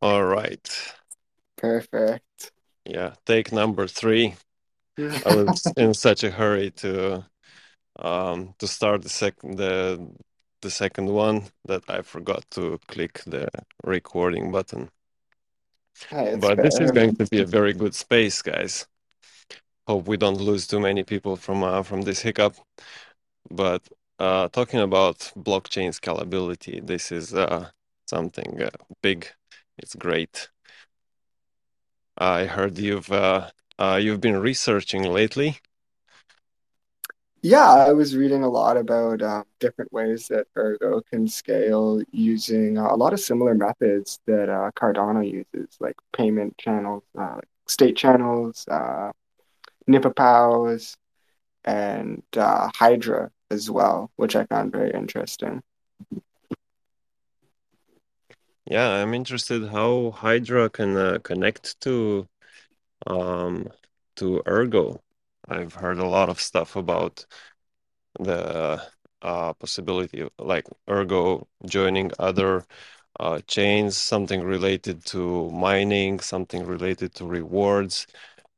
All right. Perfect. Yeah, take number three. I was in such a hurry to um to start the second the the second one that I forgot to click the recording button. It's But this is going to be a very good space, guys. Hope we don't lose too many people from uh, from this hiccup. But uh, talking about blockchain scalability, this is uh, something uh, big. It's great. I heard you've uh, uh, you've been researching lately. Yeah, I was reading a lot about um, different ways that Ergo can scale using uh, a lot of similar methods that uh, Cardano uses, like payment channels, uh, like state channels, uh, and uh, Hydra as well, which I found very interesting. Yeah, I'm interested how Hydra can uh, connect to um, to Ergo. I've heard a lot of stuff about the uh, possibility of like Ergo joining other uh, chains, something related to mining, something related to rewards,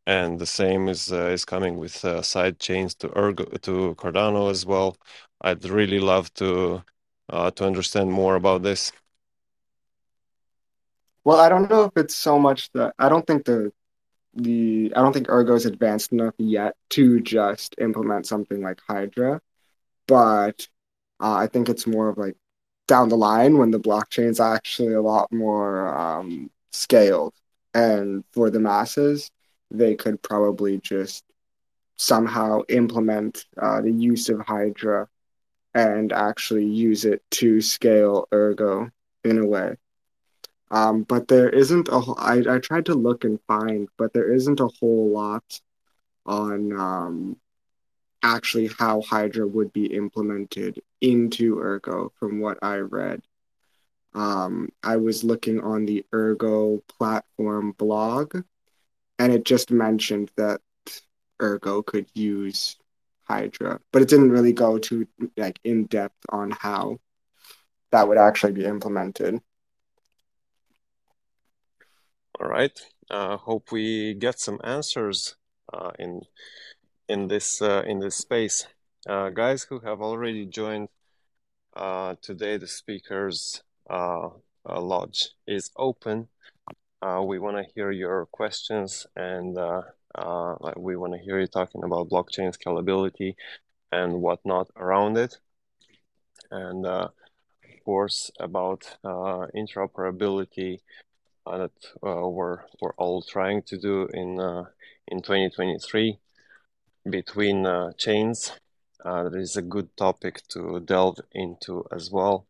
and the same is uh, is coming with uh, side chains to Ergo to Cardano as well. I'd really love to uh, to understand more about this. Well, I don't know if it's so much that I don't think the the I don't think Ergo is advanced enough yet to just implement something like Hydra, but uh, I think it's more of like down the line when the blockchain's actually a lot more um, scaled, and for the masses, they could probably just somehow implement uh, the use of Hydra and actually use it to scale Ergo in a way. Um, but there isn't a whole, I, I tried to look and find, but there isn't a whole lot on um, actually how Hydra would be implemented into Ergo from what I read. Um, I was looking on the Ergo platform blog, and it just mentioned that Ergo could use Hydra, but it didn't really go to like in depth on how that would actually be implemented. All right. Uh, hope we get some answers uh, in in this uh, in this space. Uh, guys who have already joined uh, today, the speakers uh, lodge is open. we want to hear your questions and we want to hear you talking about blockchain scalability and whatnot around it. And of course, about interoperability that uh, we're we're all trying to do in uh, in 2023 between chains. that is a good topic to delve into as well.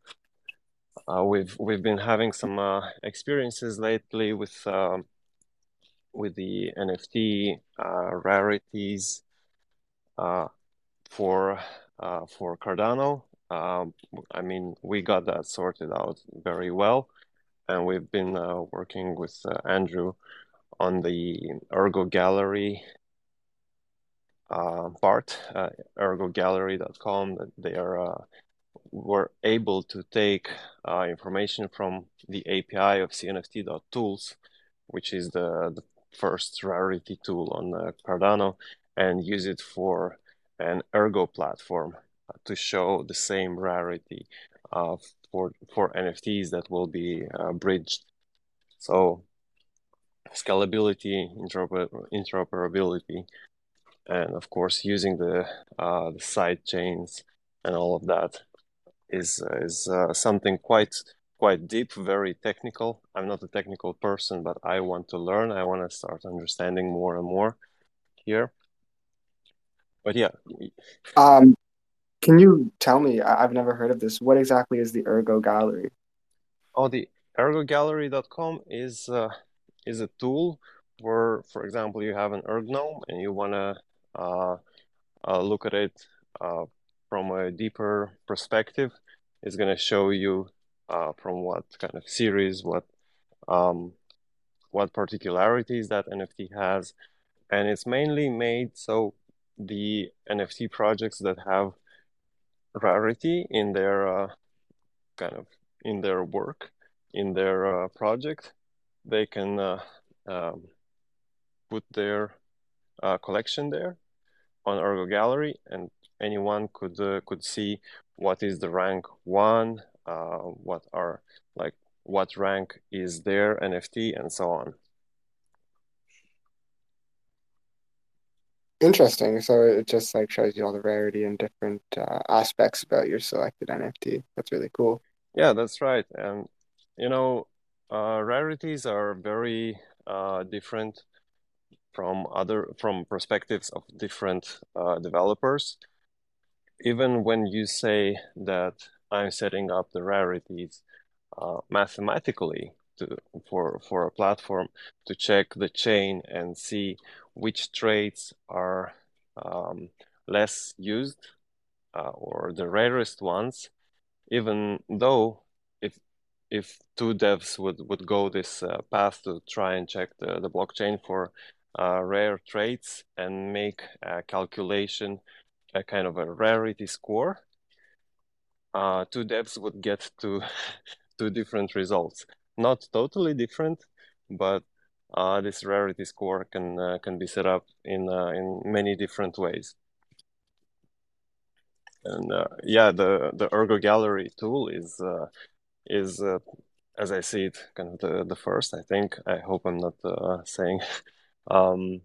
we've we've been having some experiences lately with um, with the NFT rarities for for Cardano. Um, I mean, we got that sorted out very well and we've been uh, working with uh, Andrew on the Ergo Gallery uh, part, uh, ergogallery.com. That they are uh, were able to take uh, information from the API of cnft.tools, which is the, the first rarity tool on uh, Cardano, and use it for an Ergo platform to show the same rarity uh, for for NFTs that will be uh, bridged. So scalability, interoper interoperability, and of course using the uh, the side chains and all of that is is uh, something quite quite deep, very technical. I'm not a technical person, but I want to learn. I want to start understanding more and more here. But yeah. Um, can you tell me? I- have never heard of this. What exactly is the Ergo Gallery? Oh, the ergogallery.com is uh, is a tool where, for example, you have an ergnome and you want to uh, uh, look at it uh, from a deeper perspective. It's going to show you uh, from what kind of series, what um, what particularities that NFT has, and it's mainly made so the NFT projects that have rarity in their uh, kind of in their work in their uh, project they can uh, um, put their uh, collection there on Ergo Gallery, and anyone could uh, could see what is the rank one, uh, what are like what rank is their NFT, and so on. Interesting. So it just like shows you all the rarity and different uh, aspects about your selected NFT. That's really cool. Yeah, that's right. And you know, uh, rarities are very uh, different from other from perspectives of different uh, developers. Even when you say that I'm setting up the rarities uh, mathematically to for for a platform to check the chain and see which traits are um, less used uh, or the rarest ones, even though if if two devs would, would go this uh, path to try and check the, the blockchain for uh, rare traits and make a calculation, a kind of a rarity score, uh, two devs would get to two different results. Not totally different, but uh, this rarity score can uh, can be set up in uh, in many different ways. And uh, yeah, the the Ergo Gallery tool is uh, is as I see it, kind of the the first. I think. I hope I'm not saying um,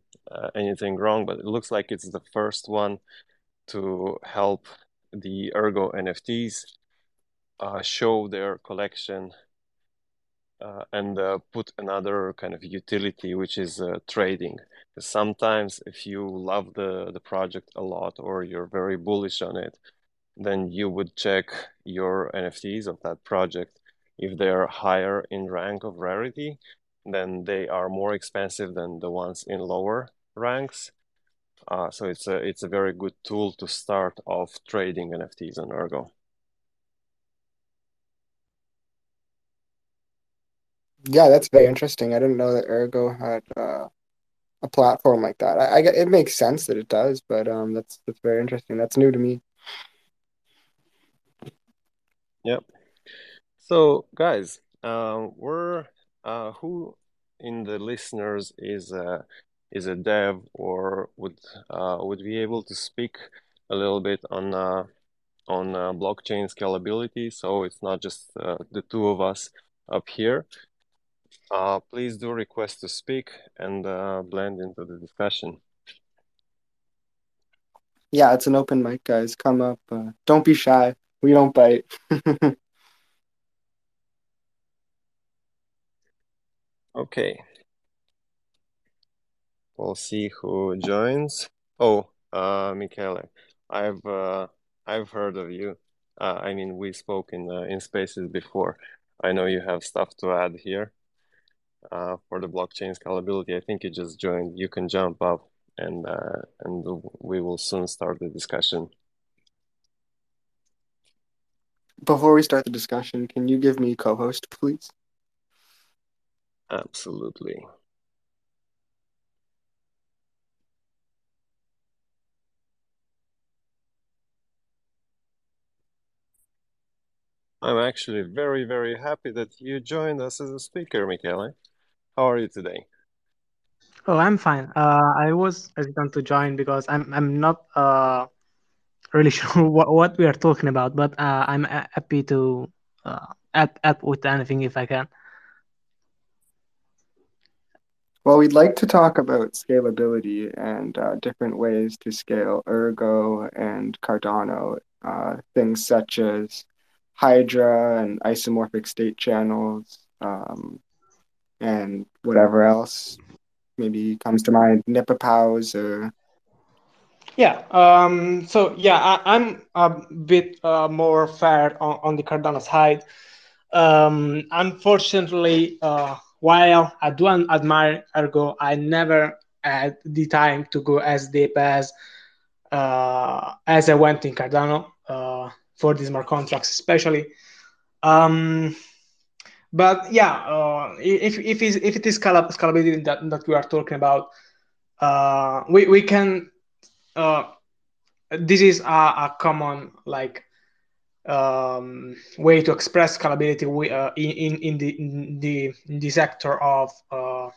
anything wrong, but it looks like it's the first one to help the Ergo NFTs uh, show their collection uh, and uh, put another kind of utility, which is uh, trading. Sometimes, if you love the the project a lot or you're very bullish on it, then you would check your NFTs of that project. If they're higher in rank of rarity, then they are more expensive than the ones in lower ranks. Uh, so it's a it's a very good tool to start off trading NFTs on Ergo. Yeah, that's very interesting. I didn't know that Ergo had uh, a platform like that. I, I it makes sense that it does, but um, that's that's very interesting. That's new to me. Yep. So, guys, uh, we're uh, who in the listeners is a is a dev or would uh, would be able to speak a little bit on uh, on uh, blockchain scalability. So it's not just uh, the two of us up here. Uh, please do request to speak and uh, blend into the discussion. Yeah, it's an open mic, guys. Come up. Uh, don't be shy. We don't bite. okay. We'll see who joins. Oh, uh, Michele, I've uh, I've heard of you. Uh, I mean, we spoke in uh, in spaces before. I know you have stuff to add here uh, for the blockchain scalability. I think you just joined. You can jump up and uh, and we will soon start the discussion. Before we start the discussion, can you give me co-host, please? Absolutely. I'm actually very, very happy that you joined us as a speaker, Michele. How are you today? Oh, I'm fine. Uh, I was hesitant to join because I'm I'm not uh, really sure what, what we are talking about, but uh, I'm happy to uh, add add with anything if I can. Well, we'd like to talk about scalability and uh, different ways to scale Ergo and Cardano, uh, things such as Hydra and isomorphic state channels, um, and whatever else maybe comes to mind, NiPoPoWs or. Yeah. Um, so yeah, I, am a bit uh, more fair on, on, the Cardano side. Um, unfortunately, uh, while I do admire Ergo, I never had the time to go as deep as uh, as I went in Cardano uh, for these smart contracts, especially. Um, but yeah, uh, if if if it is scalability that, that we are talking about, uh, we we can. Uh, this is a, a common like um, way to express scalability uh, in, in, the, in, the, in the sector of uh,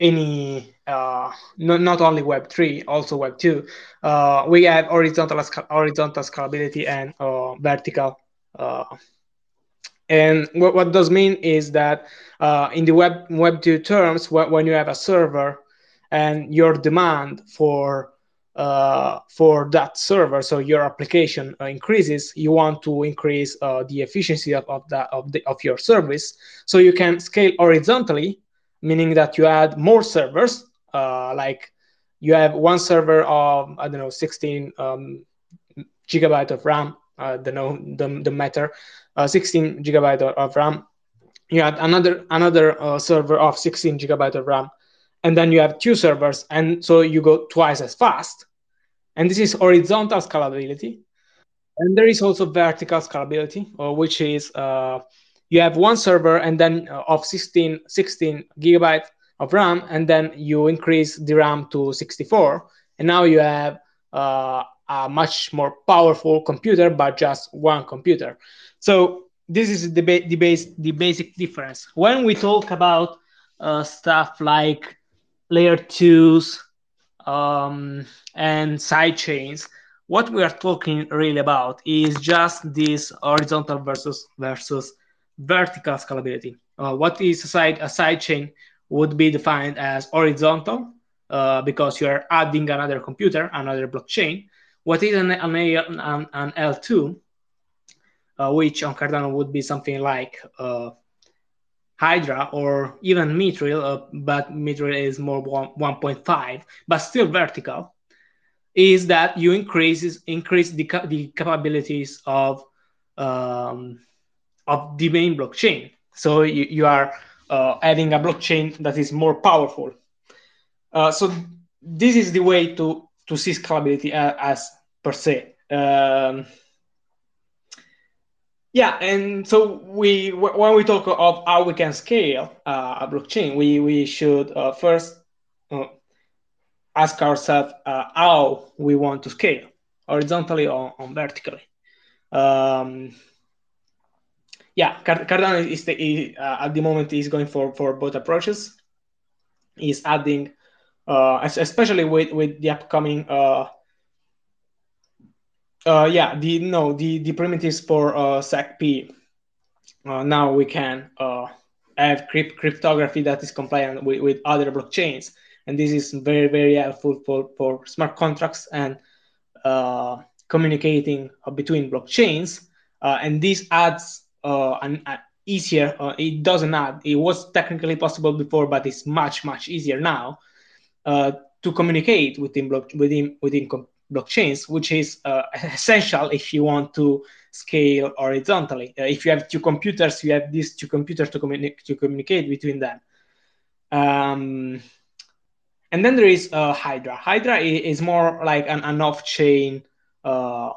any uh, not, not only web 3 also web 2 uh, we have horizontal horizontal scalability and uh, vertical uh, and what, what does mean is that uh, in the web web 2 terms when you have a server and your demand for uh, for that server so your application uh, increases you want to increase uh, the efficiency of, of that of, the, of your service. So you can scale horizontally meaning that you add more servers uh, like you have one server of i don't know 16 um, gigabyte of ram uh, the no the, the matter 16 gigabyte of ram. You add another another uh, server of 16 gigabyte of ram and then you have two servers and so you go twice as fast. And this is horizontal scalability. And there is also vertical scalability uh, which is uh, you have one server and then uh, of 16 16 gigabyte of ram and then you increase the ram to 64 and now you have uh, a much more powerful computer but just one computer so this is the, ba- the base the basic difference when we talk about uh, stuff like layer twos um, and side chains what we are talking really about is just this horizontal versus versus vertical scalability. Uh, what is a side a side chain would be defined as horizontal uh, because you are adding another computer, another blockchain. What is an, an, an, an L2, uh, which on Cardano would be something like uh, Hydra or even Mithril, uh, but Mithril is more 1.5, but still vertical, is that you increases increase the, the capabilities of um, of the main blockchain. So you, you are uh, adding a blockchain that is more powerful. Uh, so this is the way to to see scalability as, as per se. Um, yeah, and so we when we talk of how we can scale uh, a blockchain, we we should uh, first uh, ask ourselves uh, how we want to scale, horizontally or, or vertically. Um, yeah, Cardano is the uh, at the moment is going for for both approaches. Is adding, uh, especially with with the upcoming uh, uh, yeah, the no the the primitives for uh, SecP. Uh, now we can uh, have crypt- cryptography that is compliant with, with other blockchains, and this is very very helpful for for smart contracts and uh, communicating between blockchains. Uh, and this adds uh, an, uh, easier. Uh, it doesn't add. It was technically possible before, but it's much much easier now uh, to communicate within block within within blockchains, which is uh, essential if you want to scale horizontally. Uh, if you have two computers, you have these two computers to, communi- to communicate between them. Um, and then there is uh, Hydra. Hydra is more like an, an off-chain uh,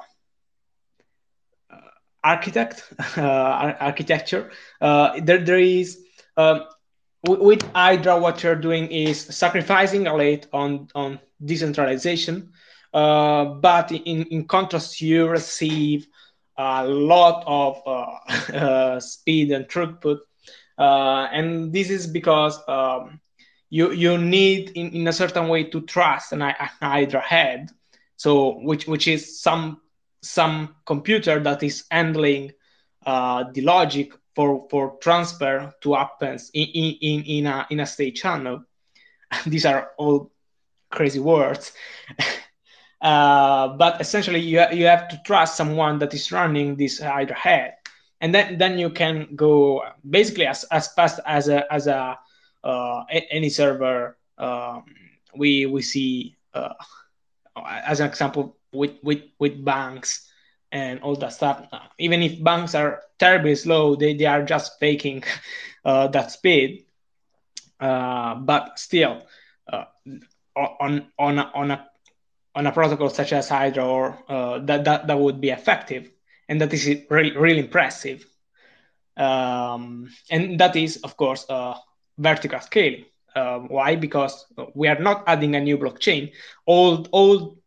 architect uh, architecture. Uh, there, there is um, with Hydra, what you're doing is sacrificing a lot on on decentralization, uh, but in in contrast, you receive a lot of uh, uh, speed and throughput, uh, and this is because um, you you need in, in a certain way to trust an, an Hydra head, so which which is some some computer that is handling uh, the logic for, for transfer to appends in, in, in, a, in a state channel. These are all crazy words. uh, but essentially, you, you have to trust someone that is running this Hydra head. And then, then you can go basically as, as fast as a, as a uh, any server um, we, we see uh, as an example with with with banks and all that stuff. Even if banks are terribly slow, they, they are just faking uh, that speed. Uh, but still, uh, on on a, on a on a protocol such as Hydra, or uh, that, that that would be effective, and that is really really impressive. Um, and that is, of course, uh, vertical scaling. Uh, why? Because we are not adding a new blockchain. All all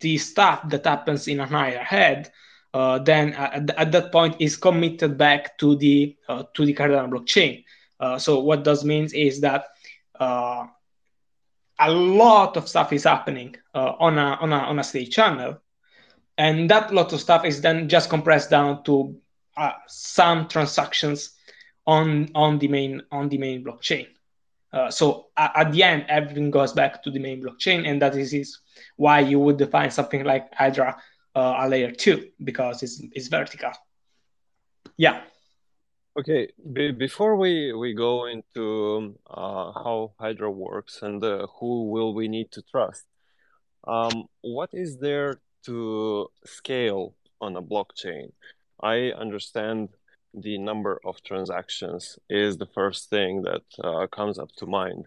the stuff that happens in an Hydra head uh, then at, at, that point is committed back to the uh, to the Cardano blockchain. Uh, so what does means is that a lot of stuff is happening uh, on a on a on a state channel, and that lot of stuff is then just compressed down to uh, some transactions on on the main on the main blockchain. Uh, so at, at, the end, everything goes back to the main blockchain, and that is, is why you would define something like Hydra uh, a layer two because it's, it's vertical. Yeah. Okay. Be- before we we go into uh, how Hydra works and uh, who will we need to trust, um, what is there to scale on a blockchain? I understand the number of transactions is the first thing that uh, comes up to mind.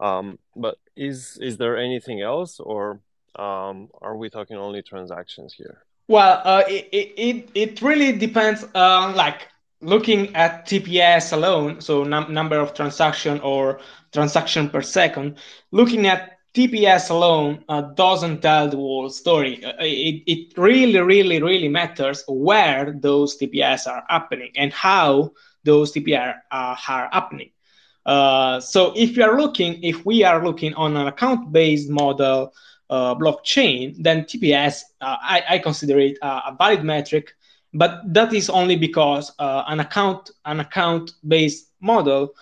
Um, but is is there anything else, or um, are we talking only transactions here? Well, uh, it, it it really depends. on like looking at TPS alone, so num- number of transaction or transaction per second. Looking at TPS alone uh, doesn't tell the whole story. Uh, it, it really, really, really matters where those TPS are happening and how those TPS are, are happening. Uh, so if you are looking, if we are looking on an account-based model uh, blockchain, then TPS, uh, I, I, consider it a valid metric, but that is only because uh, an account, an account-based model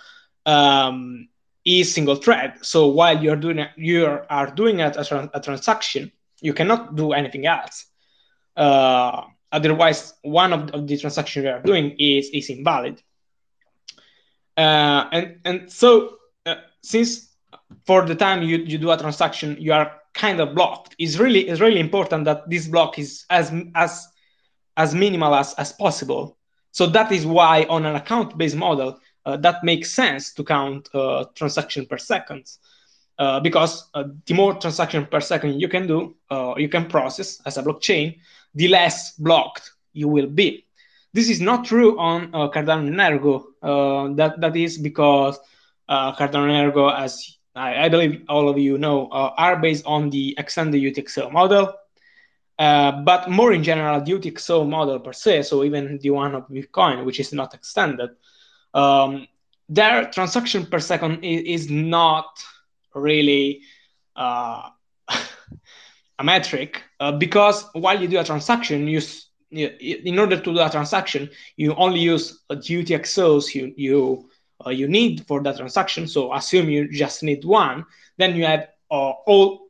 um, is single thread. So while you're doing it, you are doing as a, a transaction, you cannot do anything else. Uh, otherwise, one of, of the transactions you are doing is is invalid. Uh, and and so uh, since for the time you, you do a transaction, you are kind of blocked. It's really it's really important that this block is as as as minimal as, as possible. So that is why on an account-based model, uh, that makes sense to count uh, transaction per second uh, because the more transaction per second you can do, you can process as a blockchain, the less blocked you will be. This is not true on Cardano and Ergo. that that is because Cardano and Ergo, as I, I, believe all of you know, are based on the extended UTXO model. Uh, but more in general, the UTXO model per se, so even the one of Bitcoin, which is not extended, um, their transaction per second is, is not really uh, a metric uh, because while you do a transaction, you, you, in order to do a transaction, you only use the UTXOs you you uh, you need for that transaction. So assume you just need one, then you have uh,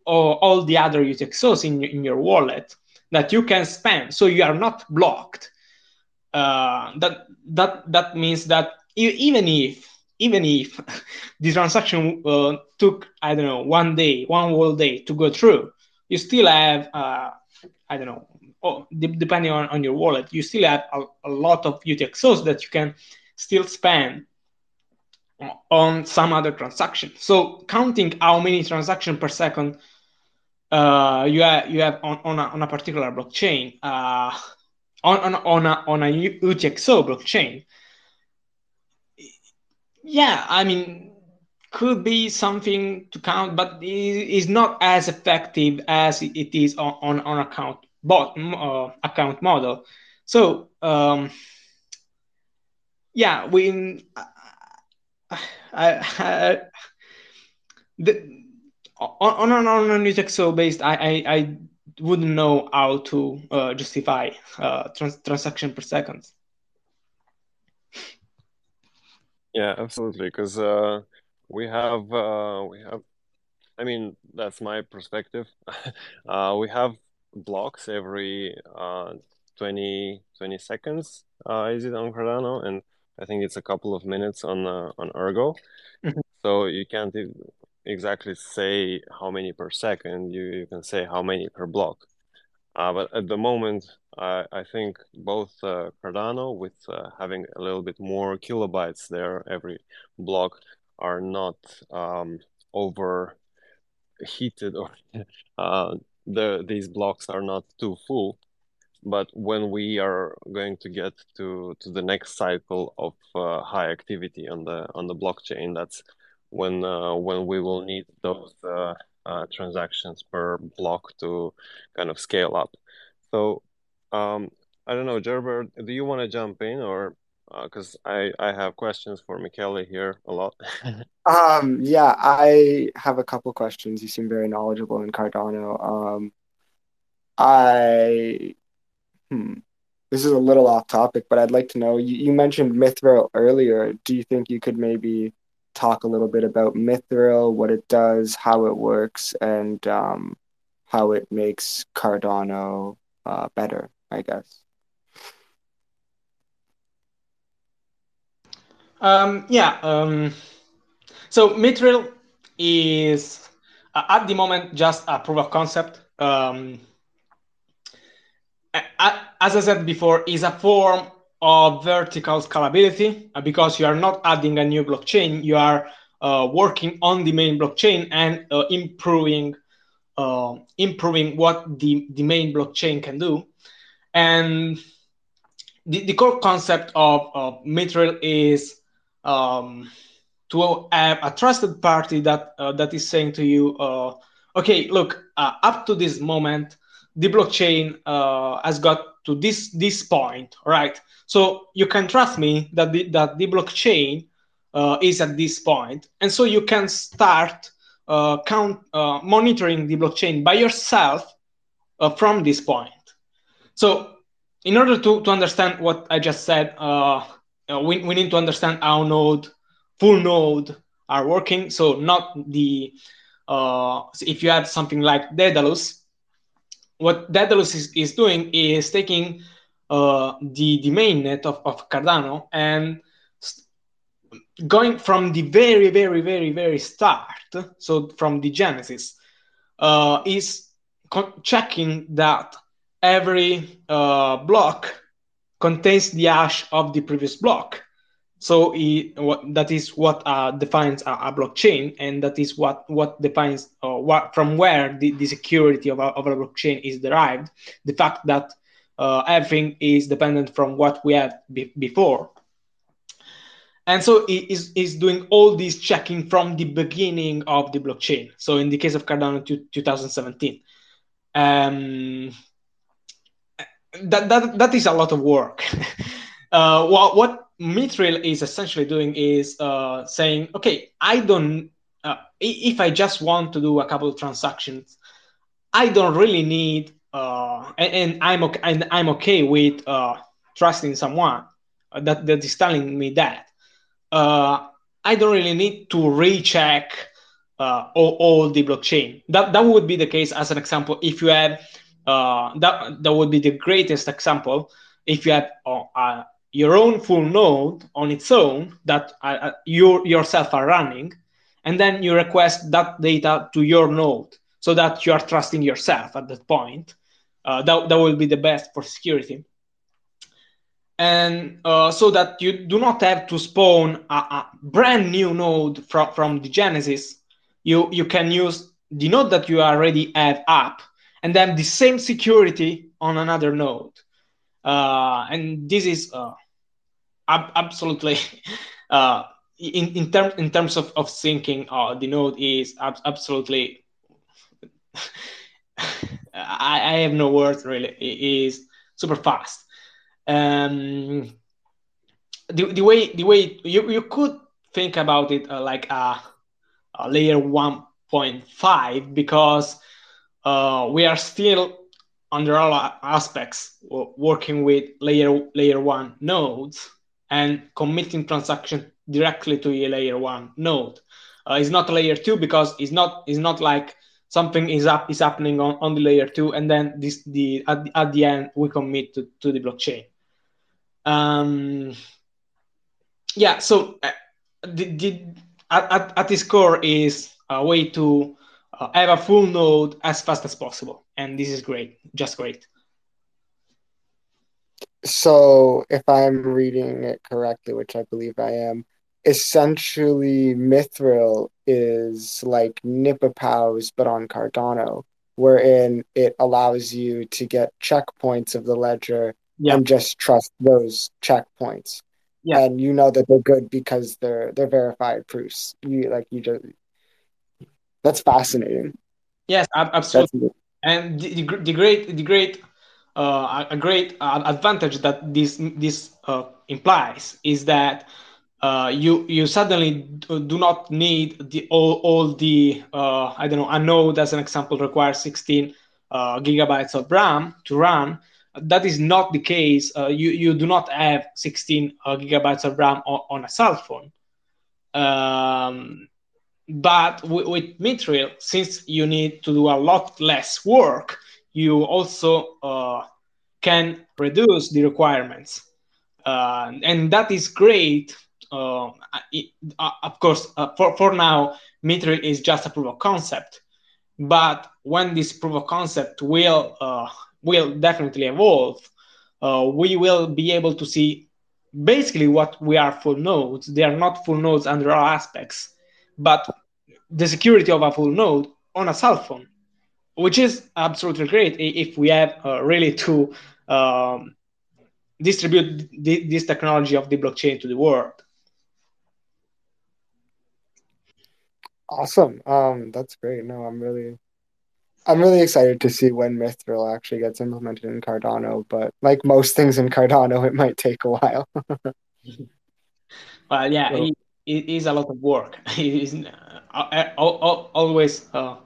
all all the other UTXOs in in your wallet that you can spend. So you are not blocked. Uh, that that that means that even if even if the transaction uh, took I don't know one day, one whole day to go through, you still have uh, I don't know, oh, depending on, on your wallet, you still have a, a lot of UTXOs that you can still spend on some other transaction. So counting how many transactions per second uh, you have you have on, on, a, on a particular blockchain, uh, on, on, on a on a UTXO blockchain, yeah, I mean, could be something to count, but it is not as effective as it is on on, on account bot uh, account model. So um, yeah, we I, I, the, on on on a UTXO based, I, I I wouldn't know how to uh, justify uh, trans- transaction per second. Yeah, absolutely. Because uh, we have uh, we have, I mean, that's my perspective. uh, we have blocks every uh 20, 20 seconds. Uh, is it on Cardano? And I think it's a couple of minutes on uh, on Ergo. Mm-hmm. So you can't exactly say how many per second. You you can say how many per block. Uh, but at the moment, I, I think both uh, Cardano, with uh, having a little bit more kilobytes there every block, are not um, overheated or uh, the these blocks are not too full. But when we are going to get to, to the next cycle of uh, high activity on the on the blockchain, that's when uh, when we will need those uh, uh, transactions per block to kind of scale up. So um, I don't know, Gerber, do you want to jump in or because I I have questions for Michele here a lot. um, yeah, I have a couple questions. You seem very knowledgeable in Cardano. Um, I hmm, this is a little off topic, but I'd like to know. You, you mentioned Mithril earlier. Do you think you could maybe talk a little bit about Mithril, what it does, how it works, and um, how it makes Cardano uh, better? I guess. Um, yeah. Um, so Mithril is uh, at the moment just a proof of concept. Um, as I said before, is a form of vertical scalability uh, because you are not adding a new blockchain. You are uh, working on the main blockchain and uh, improving uh, improving what the, the main blockchain can do. And the, the core concept of, of is um, to have a trusted party that uh, that is saying to you, uh, okay, look, up to this moment, the blockchain uh, has got to this this point, right? So you can trust me that the, that the blockchain uh, is at this point, and so you can start uh, count monitoring the blockchain by yourself from this point. So in order to, to understand what I just said, uh, we, we need to understand how node, full node are working. So not the, uh, if you have something like Daedalus, what Daedalus is, is doing is taking uh, the, the mainnet of, of Cardano and going from the very, very, very, very start, so from the genesis, uh, is checking that every uh, block contains the hash of the previous block. So it, what, that is what uh, defines a, a, blockchain, and that is what what defines uh, what from where the, the security of a, of a blockchain is derived. The fact that uh, everything is dependent from what we had be- before, and so it is is doing all this checking from the beginning of the blockchain. So in the case of Cardano, 2017. Um, that that that is a lot of work. uh, what what Mithril is essentially doing is uh, saying, okay, I don't. Uh, if I just want to do a couple of transactions, I don't really need, uh, and, and, I'm okay, and I'm okay with uh, trusting someone that that is telling me that. Uh, I don't really need to recheck all, all the blockchain. That that would be the case as an example if you have uh, that that would be the greatest example if you have uh, uh, your own full node on its own that uh, uh, you yourself are running, and then you request that data to your node so that you are trusting yourself at that point. Uh, that that will be the best for security. And so that you do not have to spawn a, a brand new node from, from the Genesis, you, you can use the node that you already have up and then the same security on another node. Uh, and this is uh, ab- absolutely uh, in in terms in terms of of syncing. Uh, the node is ab- absolutely. I, I have no words really. It is super fast. Um, the, the way the way you, you could think about it uh, like a, a layer 1.5 because uh, we are still under all aspects working with layer layer one nodes and committing transaction directly to a layer one node. Uh, it's not layer two because it's not it's not like something is up is happening on, on the layer two and then this the at, the, at the end we commit to, to the blockchain. Um, yeah, so uh, the, the at, at, its core is a way to uh, have a full node as fast as possible. And this is great, just great. So, if I'm reading it correctly, which I believe I am, essentially Mithril is like NiPoPoW's but on Cardano, wherein it allows you to get checkpoints of the ledger yeah. and just trust those checkpoints. Yeah. And you know that they're good because they're they're verified proofs. You like you just that's fascinating. Yes, absolutely. That's... And the, the, the, great the great uh, a great uh, advantage that this this uh, implies is that uh, you you suddenly do not need the all, all the uh, I don't know a node as an example requires 16 uh, gigabytes of RAM to run. That is not the case. you you do not have 16 gigabytes of RAM on, on a cell phone. Um, but with, with since you need to do a lot less work, you also uh, can reduce the requirements. Uh, and that is great. Uh, it, uh, of course, uh, for, for now, Mithril is just a proof of concept. But when this proof of concept will uh, will definitely evolve, we will be able to see basically what we are full nodes. They are not full nodes under all aspects, but the security of a full node on a cell phone which is absolutely great if we have uh, really to um, distribute th- this technology of the blockchain to the world. Awesome. Um, that's great. No, I'm really, I'm really excited to see when Mithril actually gets implemented in Cardano. But like most things in Cardano, it might take a while. well, yeah, so, it, it is a lot of work. It is uh, always uh,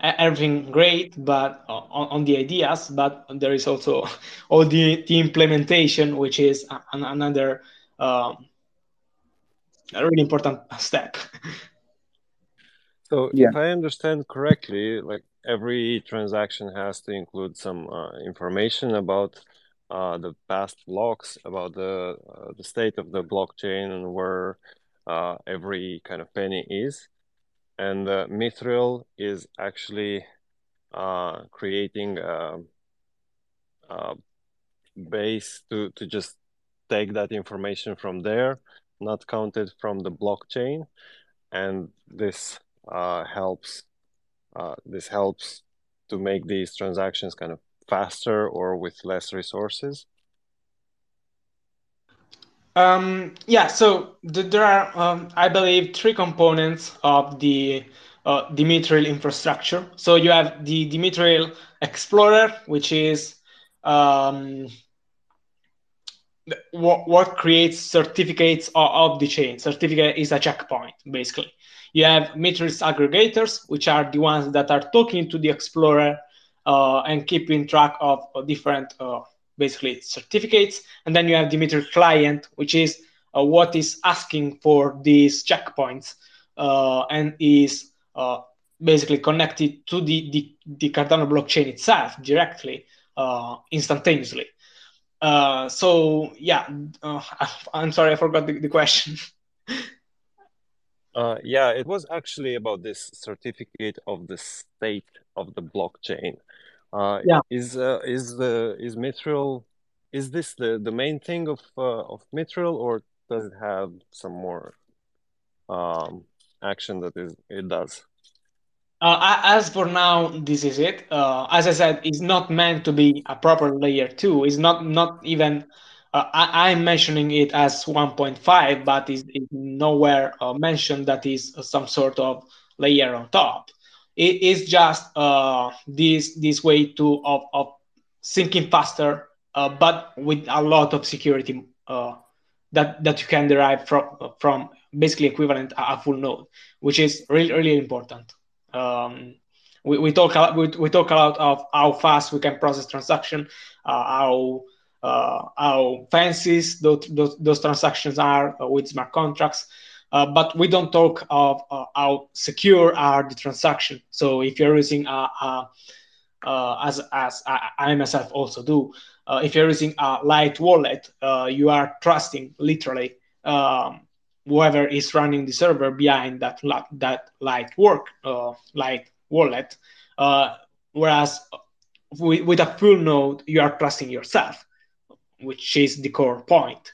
everything great, but uh, on, on, the ideas, but there is also all the, the implementation, which is an, another um, a really important step. So, yeah. if I understand correctly, like every transaction has to include some uh, information about uh, the past blocks, about the uh, the state of the blockchain, and where uh, every kind of penny is and uh, Mithril is actually uh, creating a, a, base to, to just take that information from there, not counted from the blockchain, and this uh, helps. Uh, this helps to make these transactions kind of faster or with less resources. Um, yeah, so th- there are, um, I believe, three components of the uh, Mithril infrastructure. So you have the Mithril Explorer, which is um, what, what creates certificates of, of, the chain. Certificate is a checkpoint, basically. You have Mithril's aggregators, which are the ones that are talking to the Explorer uh, and keeping track of, of different uh, basically certificates. And then you have Dimitri client, which is uh, what is asking for these checkpoints uh, and is uh, basically connected to the, the, the, Cardano blockchain itself directly, uh, instantaneously. Uh, so yeah, uh, I'm sorry, I forgot the, the question. yeah, it was actually about this certificate of the state of the blockchain. Uh, yeah. Is uh, is the is Mithril is this the the main thing of uh, of Mithril, or does it have some more um, action that is it does? Uh, as for now, this is it. Uh, as I said, it's not meant to be a proper layer two. It's not not even. Uh, I, am mentioning it as 1.5, but it's, it's nowhere uh, mentioned that is some sort of layer on top it is just uh, this this way to of, of syncing faster, uh, but with a lot of security uh, that that you can derive from from basically equivalent a, a full node, which is really really important. Um, we, we talk a lot, we, we talk a lot of how fast we can process transaction, uh, how uh, how fancy those, those, those transactions are uh, with smart contracts. Uh, but we don't talk of uh, how secure are the transaction. So if you're using a, uh, as as I, myself also do, if you're using a light wallet, you are trusting literally um, whoever is running the server behind that that light work light wallet. whereas with, with a full node, you are trusting yourself, which is the core point.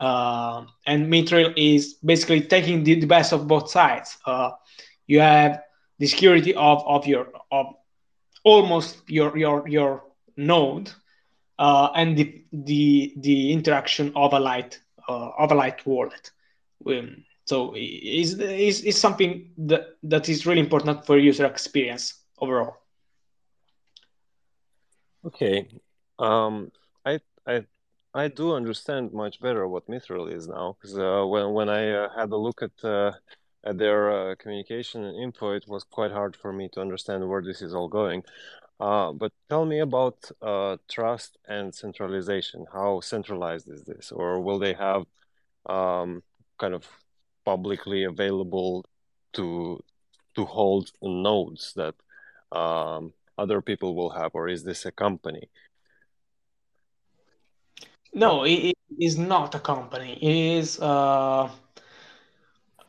Uh, and Mithril is basically taking the, the best of both sides. Uh, you have the security of, of your of almost your your your node uh, and the the the interaction of a light uh, of a light wallet. Um, so is is is something that that is really important for user experience overall. Okay, Um, I I I do understand much better what Mithril is now because uh, when when I uh, had a look at uh, at their uh, communication and info, it was quite hard for me to understand where this is all going. Uh, but tell me about uh, trust and centralization. How centralized is this, or will they have um, kind of publicly available to to hold nodes that um, other people will have, or is this a company? No, it, it is not a company. It is. Uh,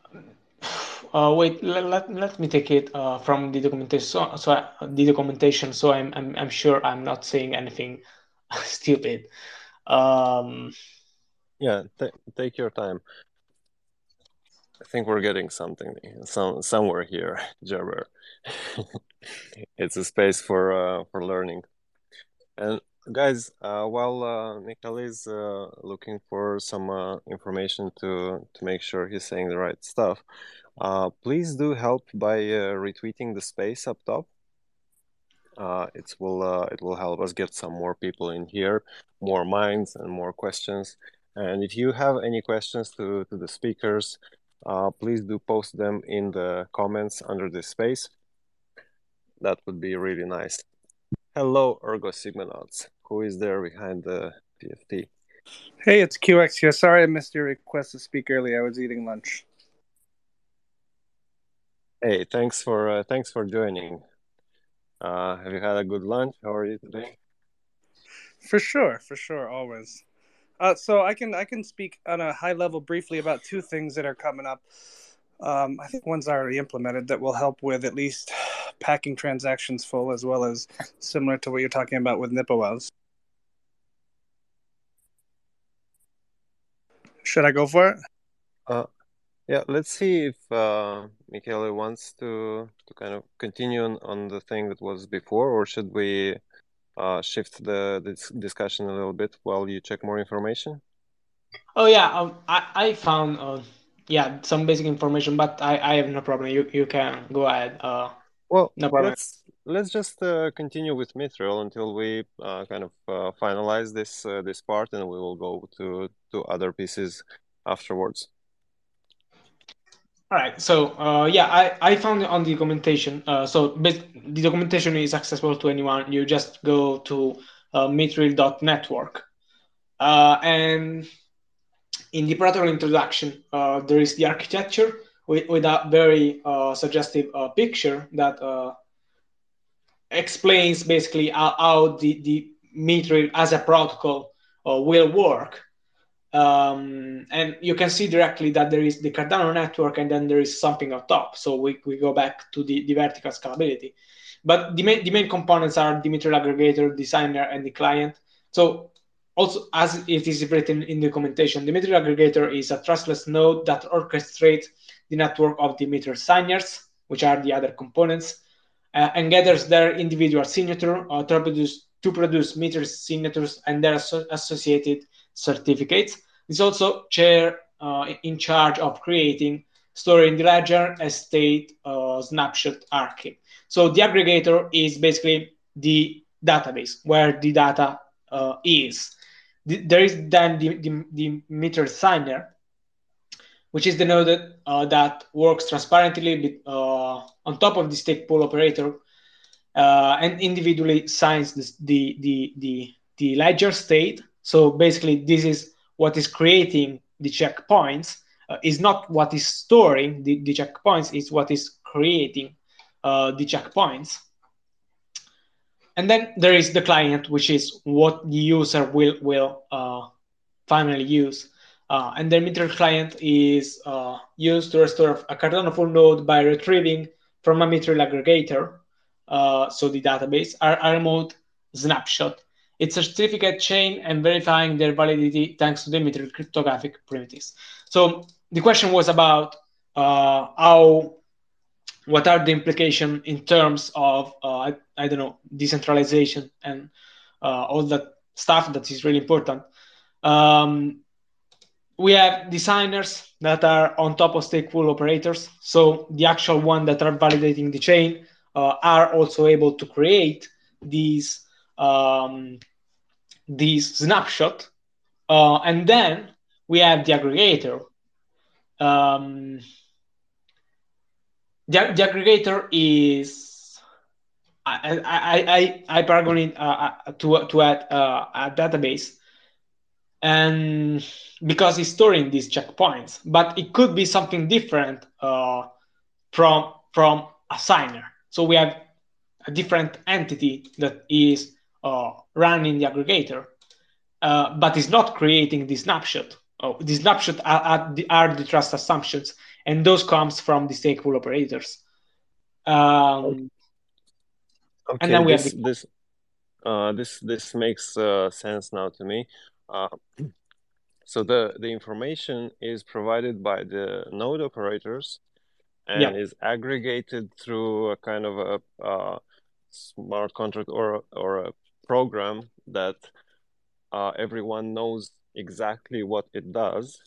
uh, wait, let, let, let me take it uh, from the documentation. So, so I, the documentation. So I'm, I'm I'm sure I'm not saying anything stupid. Um, yeah, take your time. I think we're getting something some somewhere here, Jabber. it's a space for uh, for learning. And guys, uh, while uh, is uh, looking for some uh, information to to make sure he's saying the right stuff, uh, please do help by uh, retweeting the space up top. Uh, it will it will help us get some more people in here, more minds and more questions. And if you have any questions to to the speakers, please do post them in the comments under this space. That would be really nice. Hello, Ergo Sigmanauts. Who is there behind the PFT? Hey, it's QX here. Sorry I missed your request to speak earlier. I was eating lunch. Hey, thanks for uh, thanks for joining. Uh, have you had a good lunch? How are you today? For sure, for sure, always. Uh, so I can I can speak on a high level briefly about two things that are coming up. Um, I think one's already implemented that will help with at least packing transactions full, as well as similar to what you're talking about with NiPoPoWs. Should I go for it? Uh, yeah, let's see if uh, Michele wants to to kind of continue on, on the thing that was before, or should we uh, shift the, the discussion a little bit while you check more information? Oh yeah, um, I I found uh, yeah some basic information, but I I have no problem. You you can go ahead. Uh, well, no problem. Let's let's just uh, continue with Mithril until we uh, kind of uh, finalize this uh, this part, and we will go to to other pieces afterwards. All right. So uh, yeah, I, I found it on the documentation. Uh, so the documentation is accessible to anyone. You just go to uh, mithril.network. Uh, and in the protocol introduction, uh, there is the architecture with, with a very uh, suggestive uh, picture that uh, explains basically how, how the, the Mithril as a protocol will work um, and you can see directly that there is the Cardano network and then there is something on top. So we, we go back to the, the vertical scalability. But the main, the main components are the Mithril aggregator, the signer, and the client. So also, as it is written in the documentation, the Mithril aggregator is a trustless node that orchestrates the network of the Mithril signers, which are the other components, uh, and gathers their individual signature uh, to produce to produce Mithril signatures and their associated certificates. Is also chair uh, in charge of creating, storing the ledger state uh, snapshot archive. So the aggregator is basically the database where the data uh, is. The, there is then the, the, the Mithril signer, which is the node that, uh, that works transparently uh, on top of the stake pool operator uh, and individually signs the, the, the, the ledger state so basically, this is what is creating the checkpoints. Uh, is not what is storing the, the checkpoints, is what is creating uh, the checkpoints. And then there is the client, which is what the user will will uh, finally use. Uh, and the Mithril client is uh, used to restore a Cardano full node by retrieving from a Mithril aggregator, uh, so the database, a, remote snapshot its certificate chain and verifying their validity thanks to the Mithril cryptographic primitives. So the question was about uh, how, what are the implications in terms of, uh, I, I, don't know, decentralization and uh, all that stuff that is really important. Um, we have the signers that are on top of stake pool operators. So the actual one that are validating the chain uh, are also able to create these um, this snapshot, uh, and then we have the aggregator. Um, the, the aggregator is I I I, I it uh, uh, to to add uh, a database, and because it's storing these checkpoints, but it could be something different uh, from from a signer. So we have a different entity that is uh, running the aggregator, uh, but is not creating the snapshot. Oh, the snapshot are, are, the, are the trust assumptions, and those comes from the stake pool operators. Um, okay, and then we this have the- this uh, this this makes uh, sense now to me. Uh, so the the information is provided by the node operators and Yeah. is aggregated through a kind of a uh, smart contract or or a program that uh, everyone knows exactly what it does.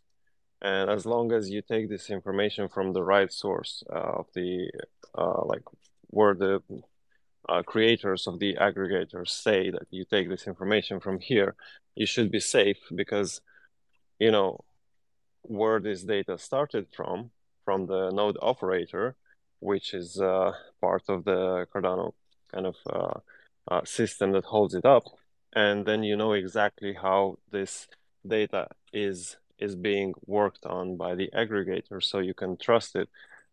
And as long as you take this information from the right source uh, of the uh, like where the uh, creators of the aggregators say that you take this information from here, you should be safe because you know where this data started from from the node operator, which is uh, part of the Cardano kind of uh, uh, system that holds it up, and then you know exactly how this data is is being worked on by the aggregator, so you can trust it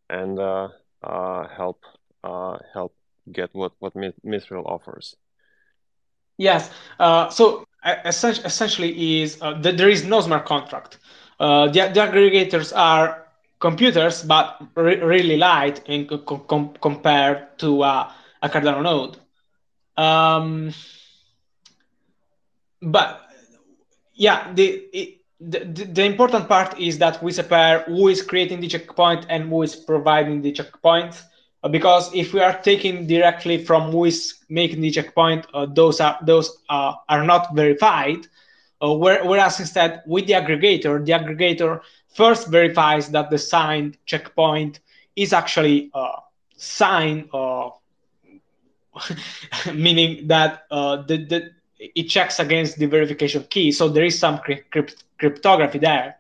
and uh, uh, help uh, help get what what Mi- Mithril offers. Yes. Uh, so essentially, is uh, that there is no smart contract. Uh, the, the aggregators are computers, but re- really light in co- com- compared to uh, a Cardano node. Um, but yeah, the, it, the the important part is that we separate who is creating the checkpoint and who is providing the checkpoint. Because if we are taking directly from who is making the checkpoint, uh, those are those uh, are not verified. Uh, whereas instead with the aggregator, the aggregator first verifies that the signed checkpoint is actually uh, signed, uh, meaning that uh, the, the it checks against the verification key. So there is some crypt- crypt- cryptography there.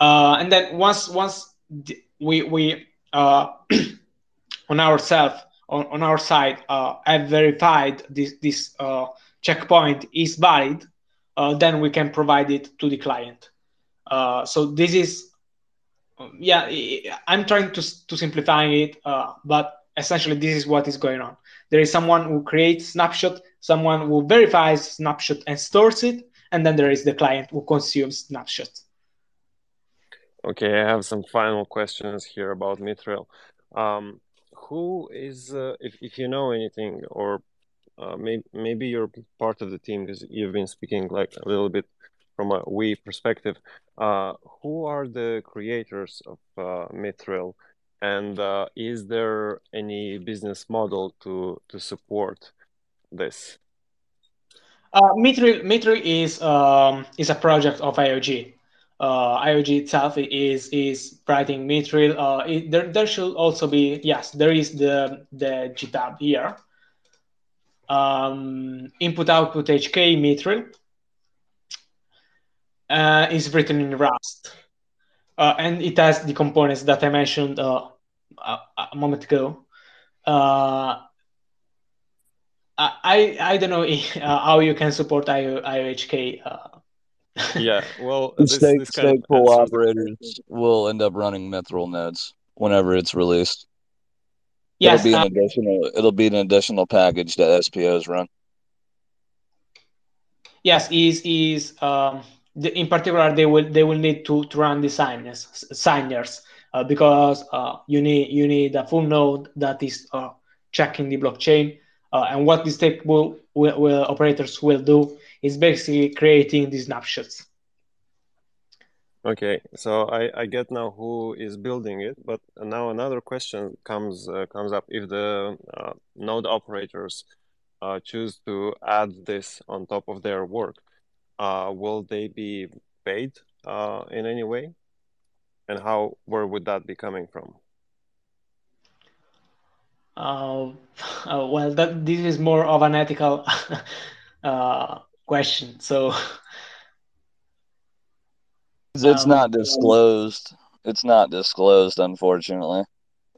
And then once once we we on ourselves on, on our side uh, have verified this this uh, checkpoint is valid, uh, then we can provide it to the client. So this is yeah I'm trying to to simplify it, uh, but essentially this is what is going on. There is someone who creates snapshot, someone who verifies snapshot and stores it, and then there is the client who consumes snapshot. Okay, I have some final questions here about Mithril. Um, who is, uh, if if you know anything, or uh, maybe maybe you're part of the team because you've been speaking like a little bit from a we perspective. Uh, who are the creators of uh, Mithril, and uh, is there any business model to to support this? Uh, Mithril, Mithril is um, is a project of IOG. Uh, IOG itself is is writing Mithril. Uh, it, there there should also be yes, there is the the GitHub here. Um, input output HK Mithril uh, is written in Rust, uh, and it has the components that I mentioned uh, a, a moment ago. Uh, I I don't know if, how you can support IO, IOHK. Yeah, well, The this stake, this stake pool operators will end up running Mithril nodes whenever it's released. yes, it'll be an uh, additional. It'll be an additional package that SPOs run. yes, is is um, the, in particular they will they will need to, to run the signers signers uh, because uh, you need you need a full node that is uh, checking the blockchain. Uh, and what the stake will, will, will operators will do is basically creating these snapshots. Okay, so I, I get now who is building it, but now another question comes uh, comes up. If the uh, node operators uh, choose to add this on top of their work, uh, will they be paid uh, in any way? And how, where would that be coming from? Uh, uh, well, that this is more of an ethical uh, question. So it's um, not disclosed. It's not disclosed, unfortunately.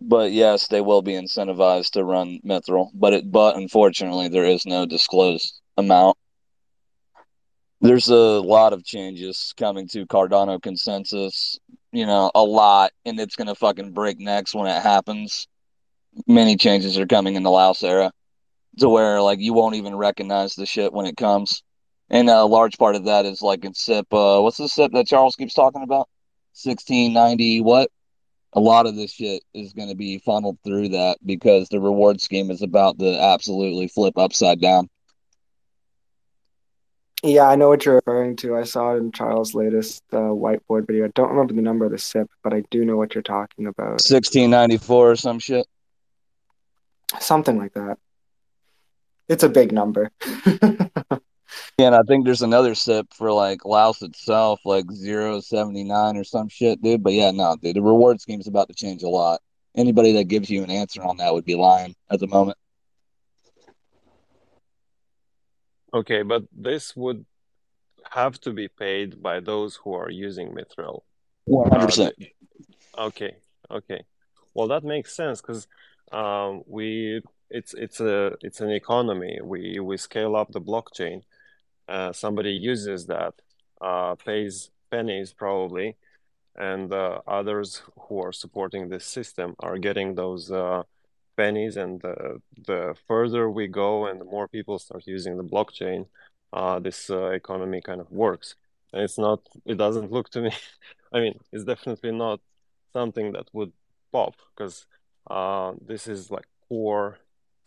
But yes, they will be incentivized to run Mithril. But it, but unfortunately, there is no disclosed amount. There's a lot of changes coming to Cardano consensus. You know, a lot, and it's gonna fucking break necks when it happens. Many changes are coming in the Leios era, to where like you won't even recognize the shit when it comes. And a large part of that is like in CIP. Uh, what's the CIP that Charles keeps talking about? 1690 what? A lot of this shit is going to be funneled through that because the reward scheme is about to absolutely flip upside down. Yeah, I know what you're referring to. I saw it in Charles' latest uh, whiteboard video. I don't remember the number of the CIP, but I do know what you're talking about. 1694 or some shit. Something like that. It's a big number. and I think there's another CIP for like Leios itself, like 079 or some shit, dude. But yeah, no, dude, the reward scheme is about to change a lot. Anybody that gives you an answer on that would be lying at the moment. Okay, but this would have to be paid by those who are using Mithril. One hundred percent. Uh, okay, okay. Well, that makes sense because um, we it's it's a it's an economy. We we scale up the blockchain. Uh, somebody uses that, uh, pays pennies probably, and uh, others who are supporting this system are getting those uh, pennies. And the further we go, and the more people start using the blockchain, uh, this uh, economy kind of works. And it's not. It doesn't look to me. I mean, it's definitely not something that would pop because this is like core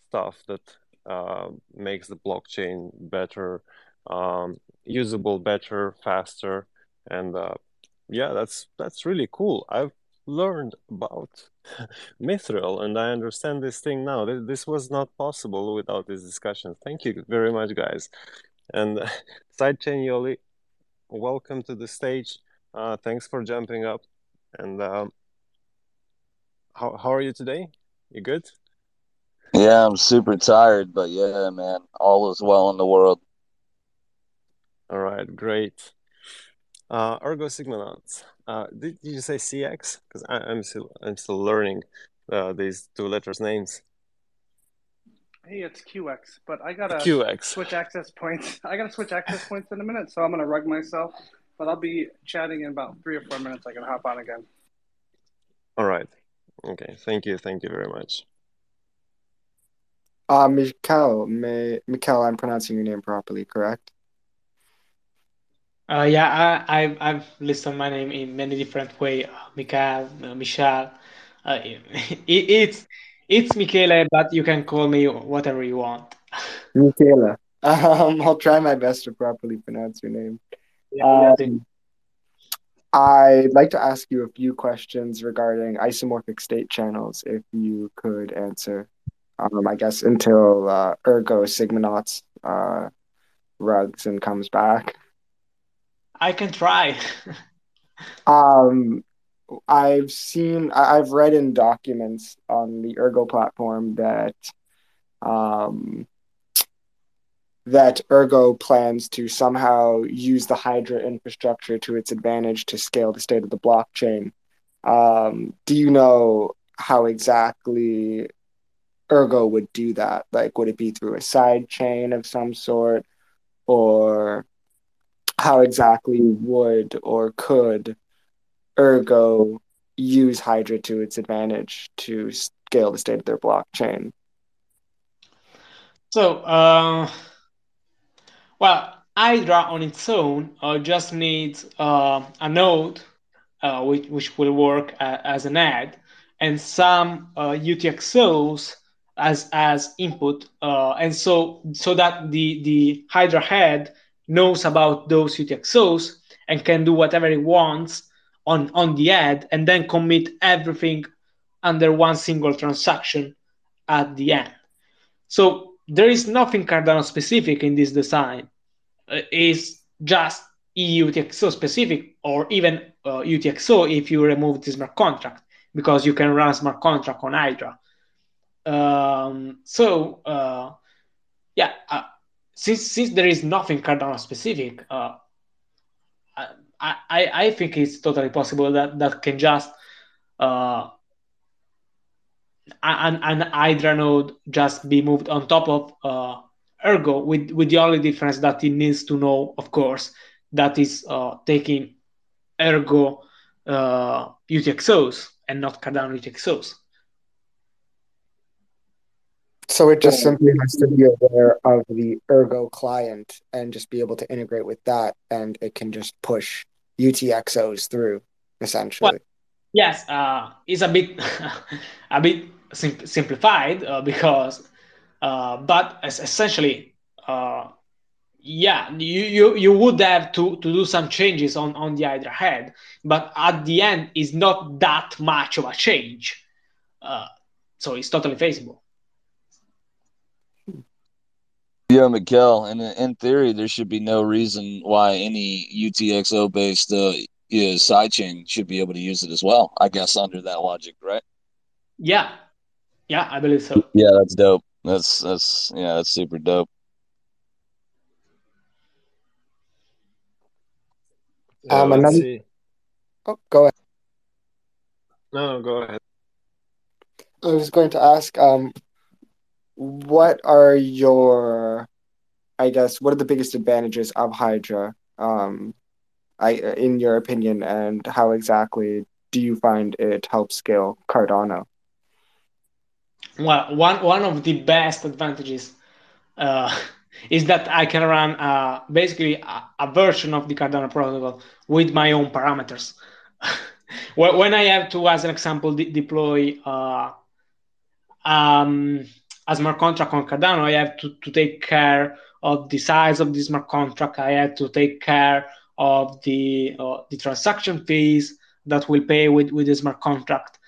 stuff that uh, makes the blockchain better, um, usable, better, faster, and uh, yeah, that's that's really cool. I've learned about Mithril, and I understand this thing now. This was not possible without this discussion. Thank you very much, guys. And uh, Sidechain Yoli, welcome to the stage. Uh, thanks for jumping up. And um, how how are you today? You good? Yeah, I'm super tired, but yeah, man, all is well in the world. All right, great. Uh, Ergo Sigmanauts. Uh, did, did you say CX? Because I'm still I'm still learning uh, these two letters names. Hey, it's QX, but I gotta QX. switch access points. I gotta switch access points in a minute, so I'm gonna rug myself. But I'll be chatting in about three or four minutes. I can hop on again. All right. Okay. Thank you. Thank you very much. Uh, Mikhail, may, Mikhail, I'm pronouncing your name properly, correct? Uh, yeah, I, I've, I've listed my name in many different ways. Uh, Mikhail, uh, Michal. Uh, it, it's it's Michele, but you can call me whatever you want. Michele. Um, I'll try my best to properly pronounce your name. Yeah, um, I'd like to ask you a few questions regarding isomorphic state channels, if you could answer um, I guess until uh, Ergo Sigmanauts uh, rugs and comes back. I can try. um, I've seen, I've read in documents on the Ergo platform that, um, that Ergo plans to somehow use the Hydra infrastructure to its advantage to scale the state of the blockchain. Um, do you know how exactly Ergo would do that? Like, would it be through a side chain of some sort? Or how exactly would or could Ergo use Hydra to its advantage to scale the state of their blockchain? So, uh, well, Hydra on its own uh, just needs uh, a node uh, which, which will work as an ad and some UTXOs uh, as as input, uh, and so so that the the Hydra head knows about those UTXOs and can do whatever it wants on on the head, and then commit everything under one single transaction at the end. So there is nothing Cardano specific in this design. Uh, it's just EUTXO specific, or even uh, UTXO if you remove the smart contract, because you can run smart contract on Hydra. Um, so uh, yeah, uh, since since there is nothing Cardano specific, uh, I, I I think it's totally possible that that can just uh, an, an Hydra node just be moved on top of uh, Ergo with with the only difference that it needs to know, of course, that is uh, taking Ergo uh, UTXOs and not Cardano UTXOs. So it just simply has to be aware of the Ergo client and just be able to integrate with that, and it can just push UTXOs through, essentially. Well, yes, uh, it's a bit a bit sim- simplified uh, because, uh, but essentially, uh, yeah, you, you you would have to to do some changes on on the Hydra head, but at the end, it's not that much of a change, uh, so it's totally feasible. Yeah, Mikkel, and in theory, there should be no reason why any UTXO based uh, sidechain should be able to use it as well. I guess under that logic, right? Yeah, yeah, I believe so. Yeah, that's dope. That's that's yeah, that's super dope. Um, another. See. Oh, go ahead. No, go ahead. I was going to ask, um, what are your, I guess, what are the biggest advantages of Hydra, um, I, in your opinion, and how exactly do you find it helps scale Cardano? Well, one one of the best advantages uh, is that I can run uh, basically a, a, version of the Cardano protocol with my own parameters. when I have to, as an example, de- deploy uh, um, a smart contract on Cardano, I have to, to take care of the size of the smart contract. I have to take care of the uh, the transaction fees that will pay with, with the smart contract.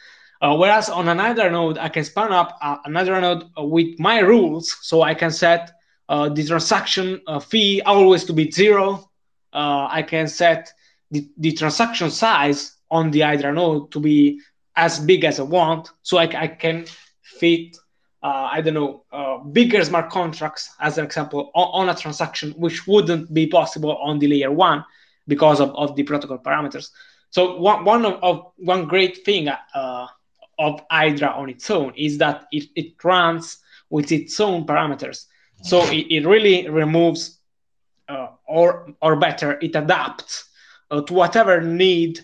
Uh, whereas on another node, I can spin up uh, another node with my rules, so I can set uh, the transaction uh, fee always to be zero. Uh, I can set the, the transaction size on the Hydra node to be as big as I want, so I, I can fit uh, I don't know, uh, bigger smart contracts, as an example, on, on, a transaction, which wouldn't be possible on the layer one because of, of the protocol parameters. So one, one of, of one great thing uh, of Hydra on its own is that it, it runs with its own parameters. So it, it really removes, uh, or or better, it adapts uh, to whatever need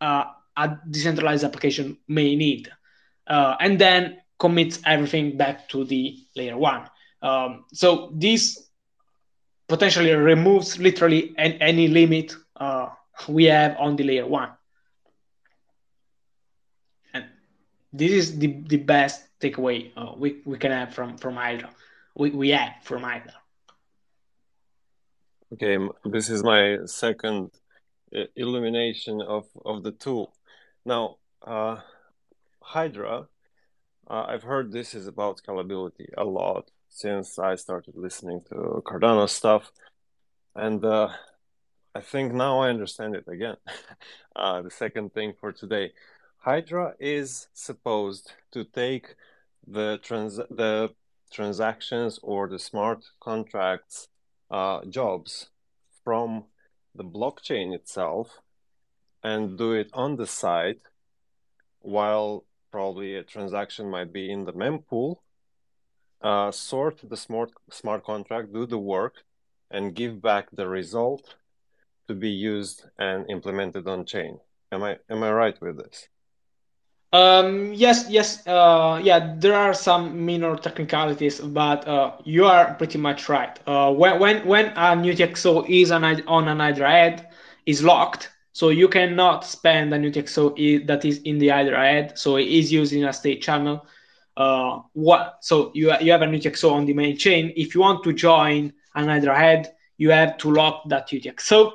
uh, a decentralized application may need, and then commits everything back to the layer one. Um, so this potentially removes literally an, any limit uh, we have on the layer one. And this is the, the best takeaway uh, we, we can have from, from Hydra. We, we have from Hydra. Okay, this is my second uh, illumination of, of the tool. Now, uh, Hydra uh, I've heard this is about scalability a lot since I started listening to Cardano stuff, and uh, I think now I understand it again. uh, the second thing for today, Hydra is supposed to take the trans the transactions or the smart contracts uh, jobs from the blockchain itself and do it on the side while probably a transaction might be in the mempool, uh, sort the smart smart contract, do the work, and give back the result to be used and implemented on chain. Am I am I right with this? Um, yes, yes, uh, yeah. There are some minor technicalities, but uh, you are pretty much right. Uh, when when when a UTXO is on, on an Hydra head is locked, so you cannot spend a UTXO that is in the Hydra head. So it is using a state channel. Uh, what? So you you have a UTXO on the main chain. If you want to join an Hydra head, you have to lock that UTXO.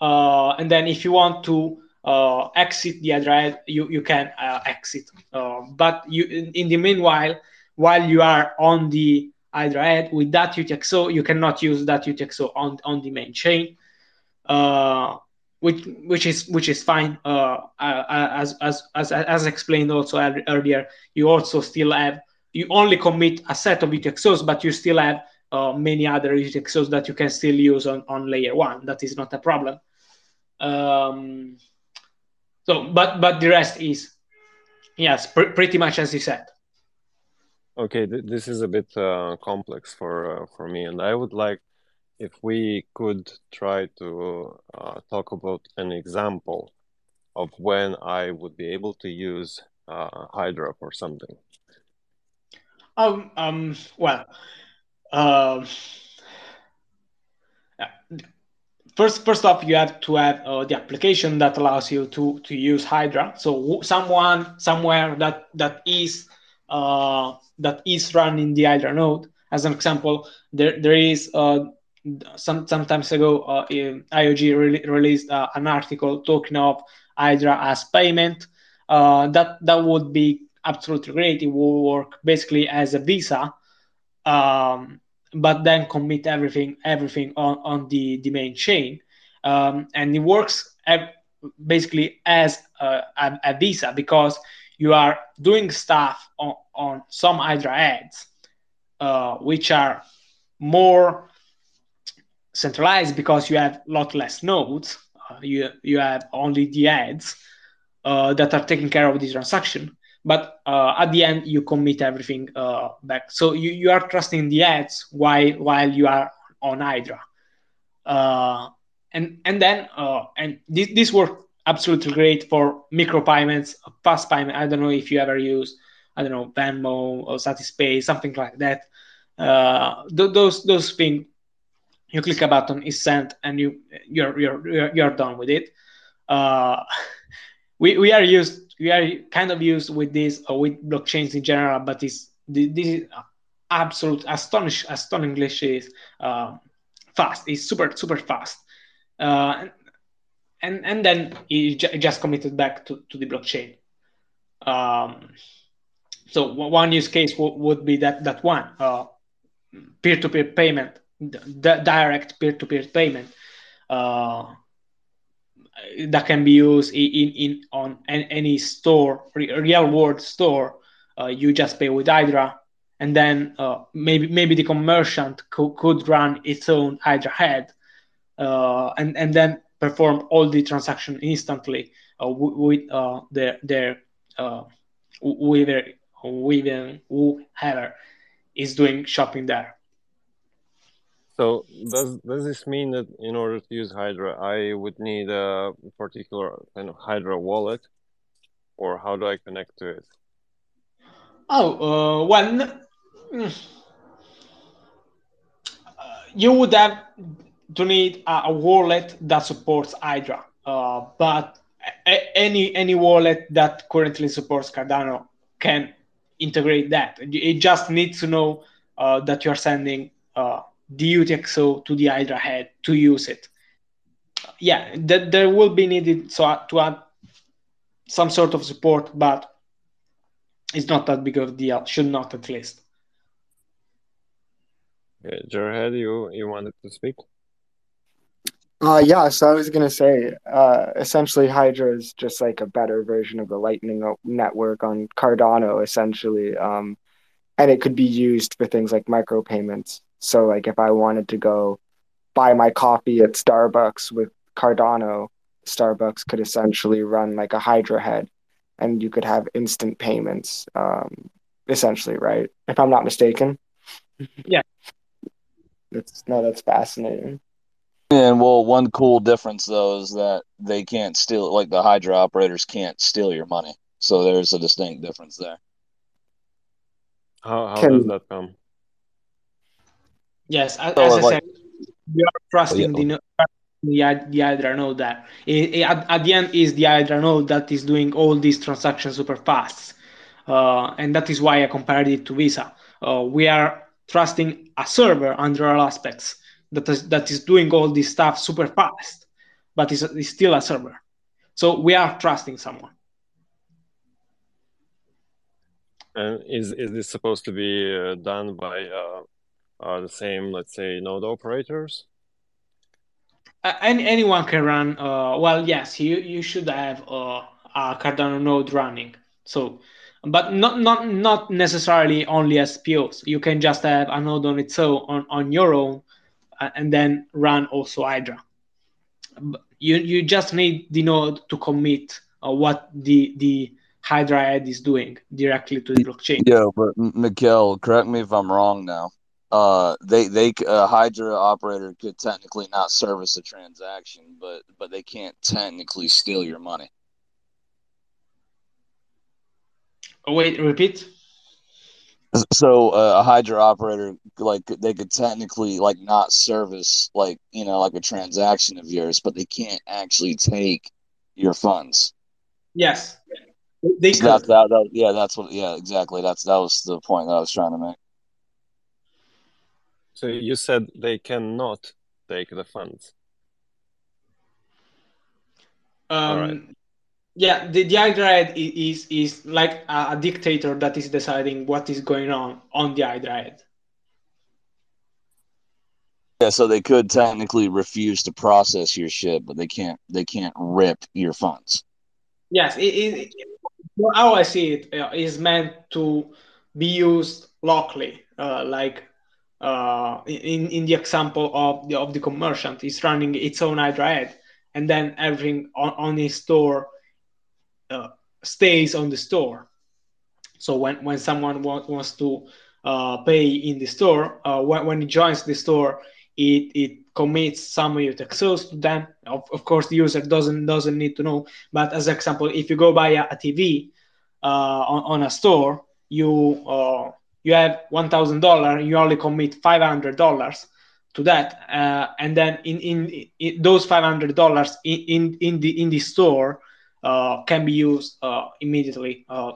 Uh, and then if you want to uh, exit the Hydra head, you you can uh, exit. Uh, but you in, in, the meanwhile, while you are on the Hydra head with that UTXO, you cannot use that UTXO on on the main chain. Uh, which which is which is fine. Uh, uh, as as as as explained also earlier, you also still have you only commit a set of UTXOs, but you still have uh, many other UTXOs that you can still use on, on layer one. That is not a problem. Um, so, but but the rest is yes, pr- pretty much as you said. Okay, th this is a bit uh, complex for uh, for me, and I would like if we could try to uh, talk about an example of when I would be able to use uh, Hydra for something. Um, um, well, uh, first, first off, you have to have uh, the application that allows you to to use Hydra. So someone somewhere that that is uh, that is running the Hydra node. As an example, there there is uh, some sometimes ago uh, IOG re- released uh, an article talking of Hydra as payment. Uh, that that would be absolutely great. It will work basically as a visa, um, but then commit everything everything on, on the, the main chain, um, and it works basically as a, a, a, visa because you are doing stuff on, on some Hydra heads, uh, which are more centralized because you have a lot less nodes. Uh, you you have only the heads uh, that are taking care of the transaction. But uh, at the end, you commit everything uh, back. So you, you are trusting the heads while while you are on Hydra. Uh, and and then uh, and this this worked absolutely great for micro payments, fast payment. I don't know if you ever use I don't know Venmo or Satispay, something like that. Th- those those things you click a button, it's sent, and you you're you're you're done with it. Uh, we we are used we are kind of used with this or with blockchains in general, but it's this is absolute astonish astonishingly is uh, fast. It's super super fast. Uh, and and then it just committed back to, to the blockchain. Um, so one use case w- would be that that one uh, peer-to-peer payment the direct peer-to-peer payment uh, that can be used in, in on any store real world store uh, you just pay with hydra. And then uh, maybe maybe the commerciant co- could run its own hydra head uh, and and then perform all the transaction instantly uh, with uh, their their with their with whoever is doing shopping there so does does this mean that in order to use Hydra, I would need a particular kind of Hydra wallet, or how do I connect to it? Oh, uh, well, mm, you would have to need a, wallet that supports Hydra, uh, but a, any any wallet that currently supports Cardano can integrate that. It just needs to know uh, that you're sending uh, the UTXO to the Hydra head to use it. Yeah, that there will be needed so to add some sort of support, but it's not that big of a deal. Should not at least. Okay, Jarhead, you you wanted to speak? Uh, yeah, so I was gonna say, uh, essentially, Hydra is just like a better version of the Lightning network on Cardano, essentially, um, and it could be used for things like micropayments. So like if I wanted to go buy my coffee at Starbucks with Cardano, Starbucks could essentially run like a Hydra head and you could have instant payments, um, essentially, right? If I'm not mistaken. Yeah. That's no, that's fascinating. And well, one cool difference though is that they can't steal, like the Hydra operators can't steal your money. So there's a distinct difference there. How, how Can, does that come? Yes, as, so, I like, said, we are trusting yeah. the the Hydra node that it, it, at, at, the end is the Hydra node that is doing all these transactions super fast, uh, and that is why I compared it to Visa. Uh, we are trusting a server under all aspects that is that is doing all this stuff super fast, but it's, it's still a server. So we are trusting someone. And is is this supposed to be uh, done by uh, are the same, let's say, node operators? Uh, any, anyone can run. Uh, well, yes, you you should have uh, a Cardano node running. So but not not not necessarily only as POs. You can just have a node on its own on, on your own, uh, and then run also Hydra. You you just need the node to commit uh, what the the Hydra head is doing directly to the blockchain. Yeah, but Mikhail, correct me if I'm wrong now. Uh, they they a Hydra operator could technically not service a transaction, but but they can't technically steal your money. Oh, wait, repeat. So uh, a Hydra operator, like they could technically like not service like you know like a transaction of yours, but they can't actually take your funds. Yes, they so that, that, that, yeah, that's what. Yeah, exactly. That's that was the point that I was trying to make. So you said they cannot take the funds. Um, yeah, the, the Hydra is is like a, a, dictator that is deciding what is going on on the Hydra Yeah, so they could technically refuse to process your shit, but they can't. They can't rip your funds. Yes, it, it, how I see it uh, meant to be used locally, uh, like uh, in in the example of the of the commerciant, is running its own Hydra head, and then everything on, on his store uh, stays on the store. So when, when someone want, wants to uh, pay in the store, uh, when, when it joins the store, it, it commits some UTXOs to them. Of, of course, the user doesn't doesn't need to know. But as example, if you go buy a, a TV uh, on, on a store, you you have one thousand dollar, you only commit five hundred dollars to that, uh, and then in, in, in those five hundred dollars in, in in the in the store, uh, can be used uh, immediately. Uh,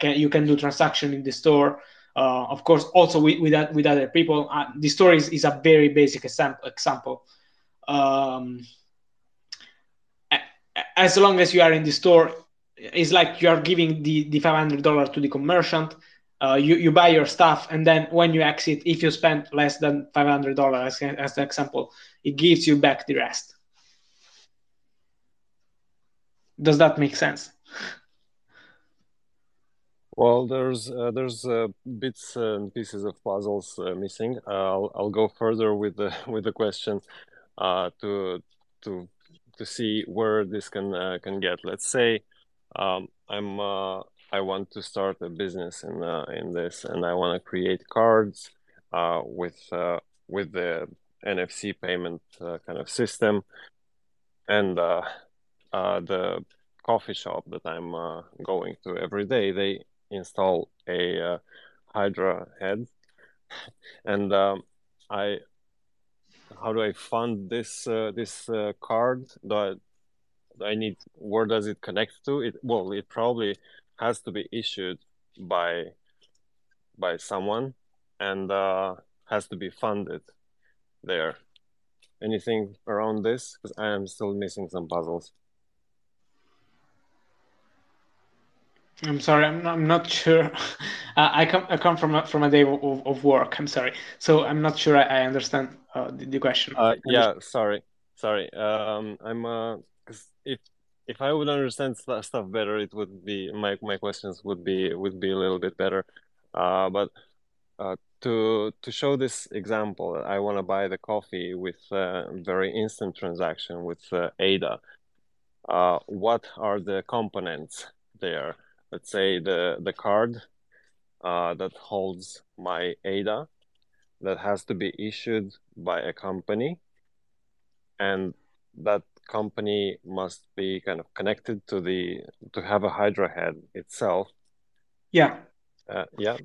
can, you can do transaction in the store. Uh, of course, also with with, with other people. Uh, the store is, is a very basic example. Um, as long as you are in the store, it's like you are giving the, the five hundred dollars to the commerciant. Uh, you, you buy your stuff and then when you exit if you spend less than $500 as, as an example it gives you back the rest does that make sense? Well, there's uh, there's uh, bits and pieces of puzzles uh, missing. Uh, I'll I'll go further with the with the question to to to see where this can can get. Let's say um, I'm I want to start a business in in this, and I want to create cards with with the NFC payment kind of system, and uh, the coffee shop that I'm uh, going to every day, they install a uh, Hydra head, and um, I. How do I fund this uh, this uh, card? Do I, I need where does it connect to? It well, it probably has to be issued by by someone and uh, has to be funded there. Anything around this? Because I am still missing some puzzles. I'm sorry, I'm not, I'm not sure. Uh, I come I come from a, from a day of, of work. I'm sorry, so I'm not sure I, I understand uh, the, the, question. Uh, yeah, sorry, sorry. Um, I'm because uh, if if I would understand stuff better, it would be my my questions would be would be a little bit better. Uh, but uh, to to show this example, I want to buy the coffee with a very instant transaction with ADA. what are the components there? let's say the the card uh, that holds my ADA that has to be issued by a company, and that company must be kind of connected to the to have a Hydra head itself. Yeah. Uh, yeah.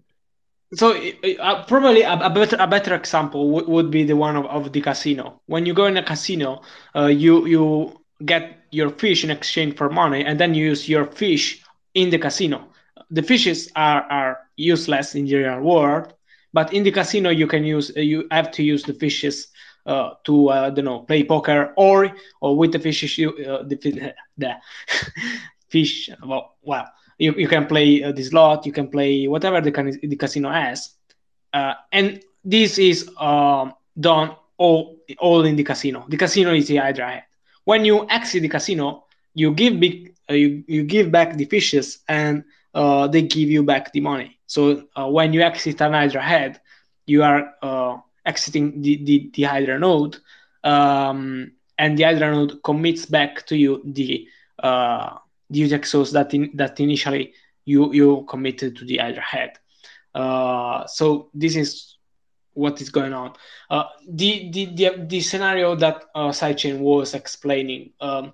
So uh, probably a, a, better a better example w- would be the one of, of the casino. When you go in a casino, uh, you you get your fish in exchange for money, and then you use your fish in the casino. The fishes are, are useless in the real world, but in the casino you can use you have to use the fishes uh, to uh, I don't know play poker or or with the fishes you uh, the, the fish well well you, you can play uh, slot you can play whatever the, can, the casino has. Uh, and this is um, done all all in the casino. The casino is the hydra head when you exit the casino you give big you, you give back the fishes and uh, they give you back the money. So uh, when you exit an Hydra head, you are uh, exiting the, the, the Hydra node, um, and the Hydra node commits back to you the uh, the UTXOs that in, that initially you you committed to the Hydra head. Uh, so this is what is going on. Uh, the, the, the the scenario that uh, Sidechain was explaining um,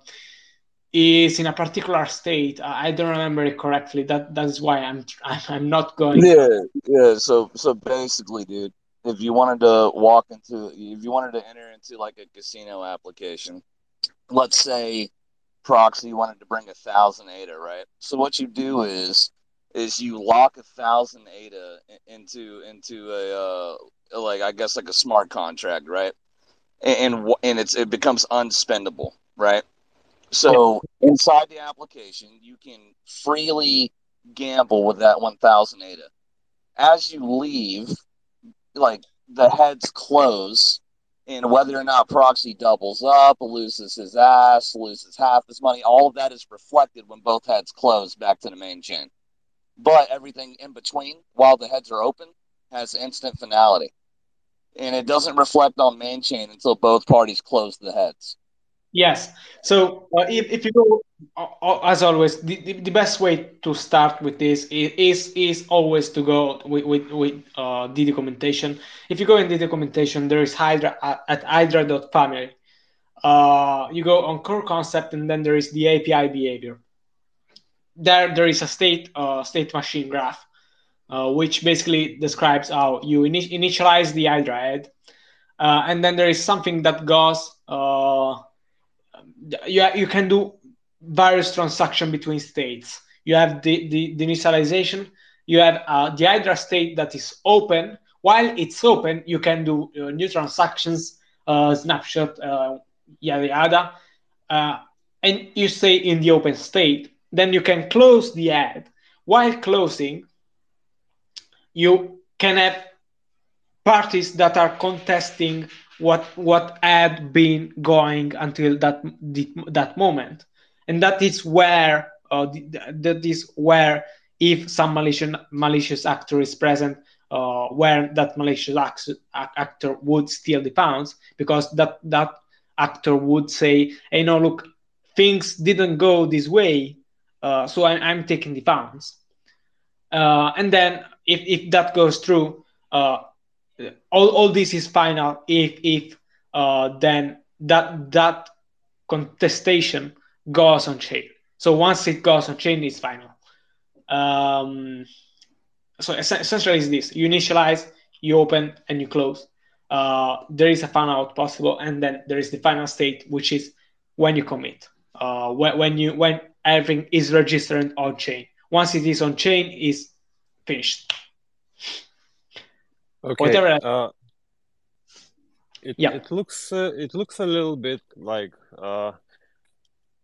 is in a particular state. I don't remember it correctly. That that's why I'm I'm not going. Yeah, yeah. So so basically, dude, if you wanted to walk into, if you wanted to enter into like a casino application, let's say proxy wanted to bring a thousand ADA, right? So what you do is is you lock a thousand ADA into into a uh, like I guess like a smart contract, right? And and, it's it becomes unspendable, right? So inside the application, you can freely gamble with that 1000 ADA. As you leave, like the heads close, and whether or not proxy doubles up, loses his ass, loses half his money, all of that is reflected when both heads close back to the main chain. But everything in between, while the heads are open, has instant finality. And it doesn't reflect on main chain until both parties close the heads. Yes. So uh, if, if you go, uh, uh, as always, the, the, the, best way to start with this is is always to go with with, with uh, the documentation. If you go in the documentation, there is Hydra uh, at hydra.family. Uh, you go on core concept, and then there is the API behavior. There there is a state uh, state machine graph, which basically describes how you initialize the Hydra head, and then there is something that goes. You, you can do various transaction between states. You have the, the, the initialization, you have uh, the Hydra state that is open. While it's open, you can do uh, new transactions, uh, snapshot, uh, yada yada, uh, and you stay in the open state. Then you can close the ad. While closing, you can have parties that are contesting what what had been going until that that moment. And that is where uh, that is where if some malicious malicious actor is present uh, where that malicious actor would steal the pounds because that that actor would say hey no look things didn't go this way uh, so I, am taking the pounds. Uh, and then if, if that goes through uh, all, all this is final if if uh, then that that contestation goes on chain. So once it goes on chain, it's final. Um, so essentially, is this: you initialize, you open, and you close. Uh, there is a final out possible, and then there is the final state, which is when you commit. Uh, when, when you when everything is registered on chain. Once it is on chain, is finished. Okay. Whatever. Uh, it, yeah. it looks uh, it looks a little bit like uh,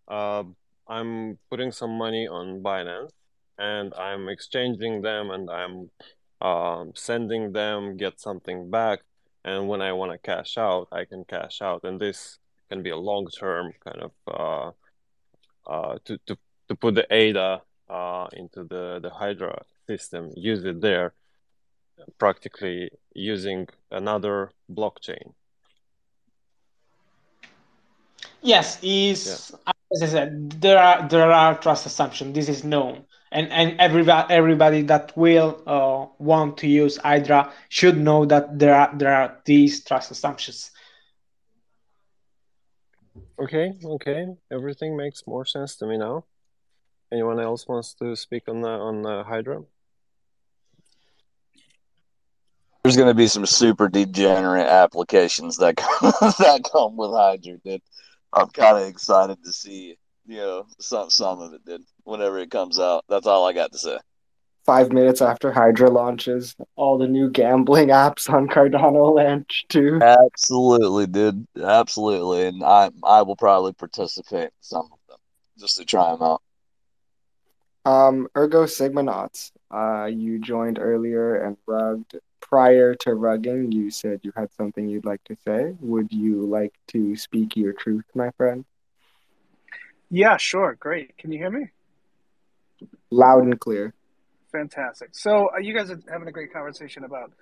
uh, I'm putting some money on Binance and I'm exchanging them and I'm um, sending them, get something back, and when I want to cash out, I can cash out, and this can be a long term kind of uh, uh, to to to put the ADA uh, into the the Hydra system, use it there practically using another blockchain. Yes, is yeah. as I said, there are there are trust assumptions. This is known, and and everybody everybody that will uh, want to use Hydra should know that there are there are these trust assumptions. Okay, okay, everything makes more sense to me now. Anyone else wants to speak on on Hydra? There's going to be some super degenerate applications that come, that come with Hydra, dude. I'm kind of excited to see, you know, some some of it, dude. Whenever it comes out, that's all I got to say. Five minutes after Hydra launches, all the new gambling apps on Cardano launch too. Absolutely, dude. Absolutely, and I I will probably participate in some of them just to try them out. Um, Ergo Sigmanauts, uh, you joined earlier and rugged prior to rugging, you said you had something you'd like to say. Would you like to speak your truth, my friend? Yeah, sure. Great. Can you hear me? Loud and clear. Fantastic. So uh, you guys are having a great conversation about,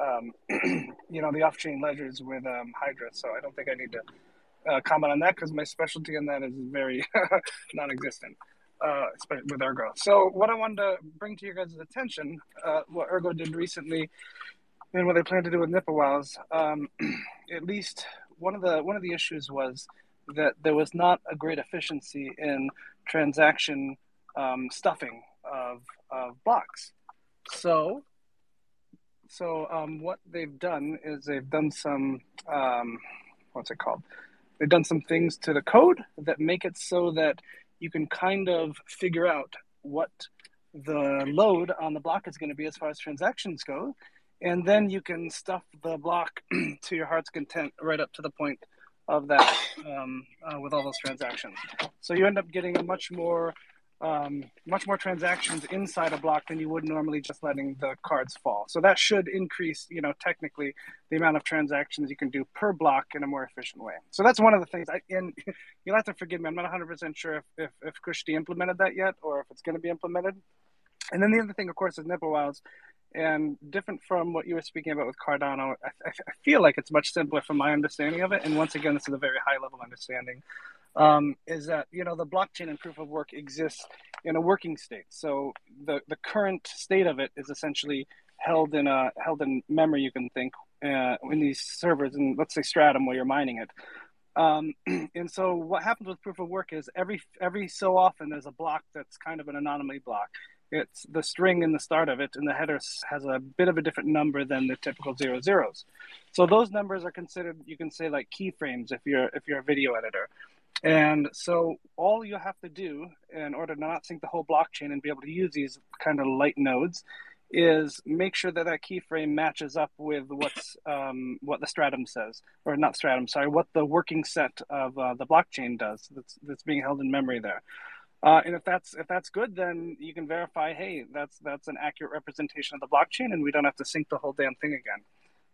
um, you know, the off-chain ledgers with um, Hydra. So I don't think I need to uh, comment on that because my specialty in that is very non-existent uh, with Ergo. So what I wanted to bring to your guys' attention, uh, what Ergo did recently, and what they plan to do with NiPoPoWs, um, at least one of the one of the issues was that there was not a great efficiency in transaction um, stuffing of, of blocks. So, so um, what they've done is they've done some um, what's it called? They've done some things to the code that make it so that you can kind of figure out what the load on the block is going to be as far as transactions go, and then you can stuff the block to your heart's content right up to the point of that um, uh, with all those transactions. So you end up getting a much more um, much more transactions inside a block than you would normally just letting the cards fall. So that should increase, you know, technically the amount of transactions you can do per block in a more efficient way. So that's one of the things. I, and you'll have to forgive me. I'm not 100% sure if, if, if Kushti implemented that yet or if it's going to be implemented. And then the other thing, of course, is NiPoPoWs. And different from what you were speaking about with Cardano, I, I, feel like it's much simpler from my understanding of it. And once again, this is a very high level understanding. Um, is that you know the blockchain and proof of work exists in a working state. So the the current state of it is essentially held in a held in memory. You can think uh, in these servers, and let's say Stratum, where you're mining it. Um, and so what happens with proof of work is every every so often there's a block that's kind of an anomaly block it's the string in the start of it and the header has a bit of a different number than the typical zero zeros so those numbers are considered you can say like keyframes if you're if you're a video editor and so all you have to do in order to not sync the whole blockchain and be able to use these kind of light nodes is make sure that that keyframe matches up with what's um, what the stratum says, or not stratum, sorry, what the working set of uh, the blockchain does that's, that's being held in memory there. Uh, and if that's if that's good, then you can verify, hey, that's that's an accurate representation of the blockchain, and we don't have to sync the whole damn thing again.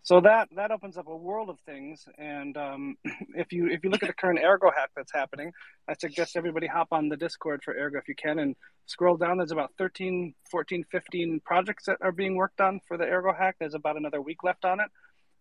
So that that opens up a world of things. And um, if you if you look at the current Ergo hack that's happening, I suggest everybody hop on the Discord for Ergo if you can and scroll down. There's about 13, 14, 15 projects that are being worked on for the Ergo hack. There's about another week left on it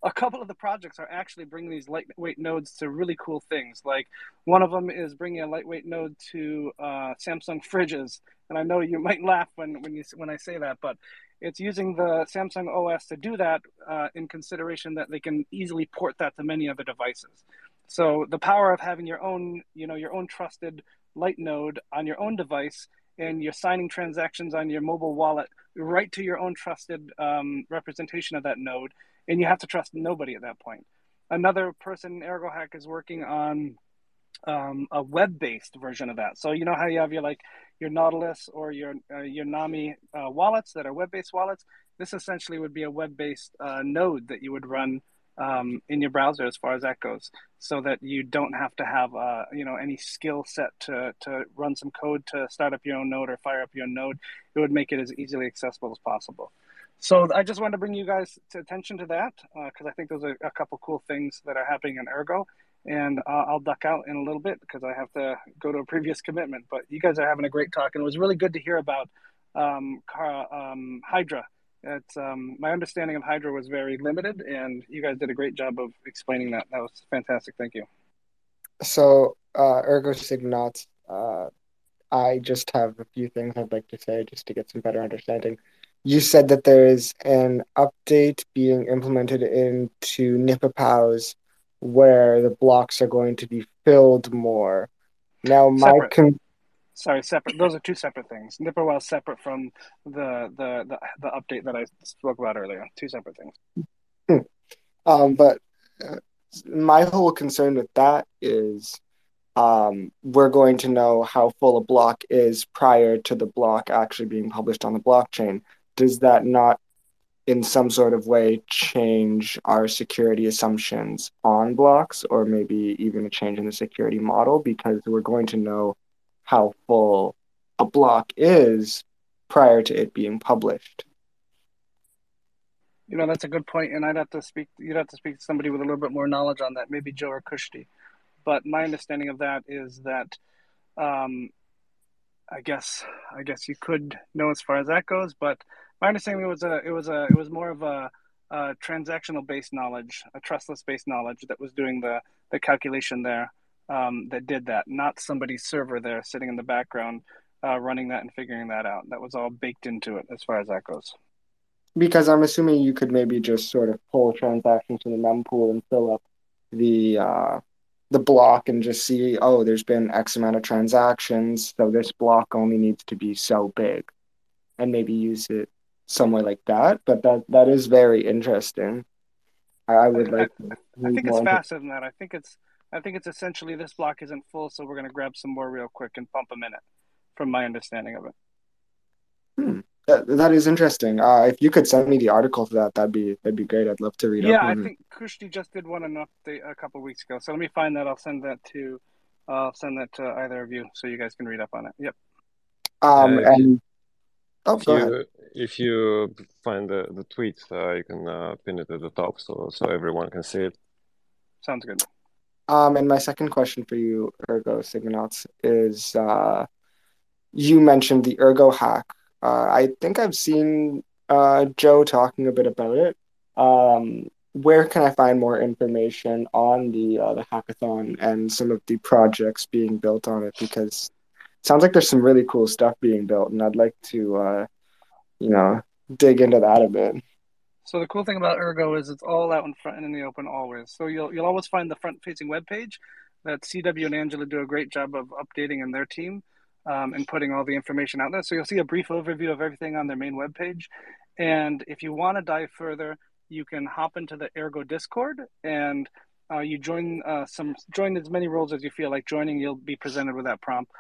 a couple of the projects are actually bringing these lightweight nodes to really cool things. Like one of them is bringing a lightweight node to uh, Samsung fridges, and I know you might laugh when when you when I say that, but it's using the Samsung OS to do that uh, in consideration that they can easily port that to many other devices. So the power of having your own, you know, your own trusted light node on your own device and you're signing transactions on your mobile wallet right to your own trusted um, representation of that node and you have to trust nobody at that point. Another person, ErgoHack, is working on um, a web-based version of that. So you know how you have your like your Nautilus or your uh, your Nami uh, wallets that are web-based wallets. This essentially would be a web-based uh, node that you would run um, in your browser, as far as that goes, so that you don't have to have uh, you know any skill set to to run some code to start up your own node or fire up your own node. It would make it as easily accessible as possible. So I just wanted to bring you guys to attention to that because uh, I think those are a couple cool things that are happening in Ergo. And uh, I'll duck out in a little bit because I have to go to a previous commitment. But you guys are having a great talk, and it was really good to hear about um, um, Hydra. It's, um, my understanding of Hydra was very limited, and you guys did a great job of explaining that. That was fantastic. Thank you. So, uh, Ergo Signat, uh, I just have a few things I'd like to say just to get some better understanding you said that there is an update being implemented into NiPoPoWs where the blocks are going to be filled more. Now, my separate. Con- sorry, separate. Those are two separate things. Is separate from the, the the the update that I spoke about earlier. Two separate things. Hmm. Um, but uh, my whole concern with that is um, we're going to know how full a block is prior to the block actually being published on the blockchain does that not in some sort of way change our security assumptions on blocks or maybe even a change in the security model because we're going to know how full a block is prior to it being published. You know that's a good point and i'd have to speak you'd have to speak to somebody with a little bit more knowledge on that maybe joe or kushti. But my understanding of that is that um, I guess I guess you could know as far as that goes, but my understanding it was a it was a it was more of a, a transactional based knowledge, a trustless based knowledge that was doing the the calculation there um, that did that, not somebody's server there sitting in the background uh, running that and figuring that out. That was all baked into it as far as that goes. Because I'm assuming you could maybe just sort of pull transactions from the mempool and fill up the uh, the block and just see, oh, there's been X amount of transactions, so this block only needs to be so big, and maybe use it somewhere like that. But that that is very interesting. I, I would like. I, I think it's faster than that. I think it's I think it's essentially this block isn't full, so we're going to grab some more real quick and pump them in it. From my understanding of it. Hmm. That, that is interesting. Uh, if you could send me the article for that, that'd be that'd be great. I'd love to read. Yeah, I think Kushti just did one an update a couple weeks ago. So let me find that. I'll send that to. I'll send that to either of you so you guys can read up on it. Yep. Um uh, and oh, go you, ahead. If you find the the tweet, uh, you can uh, pin it at the top so so everyone can see it. Sounds good. Um, and my second question for you, Ergo Sigmanauts, is uh, you mentioned the Ergo hack uh, I think I've seen uh, Joe talking a bit about it. Um, where can I find more information on the uh, the hackathon and some of the projects being built on it? Because it sounds like there's some really cool stuff being built, and I'd like to, uh, you know, dig into that a bit. So the cool thing about Ergo is it's all out in front and in the open always. So you'll you'll always find the front facing web page that CW and Angela do a great job of updating in their team um, and putting all the information out there. So you'll see a brief overview of everything on their main web page. And if you want to dive further, you can hop into the Ergo Discord and uh, you join uh, some join as many roles as you feel like joining. You'll be presented with that prompt.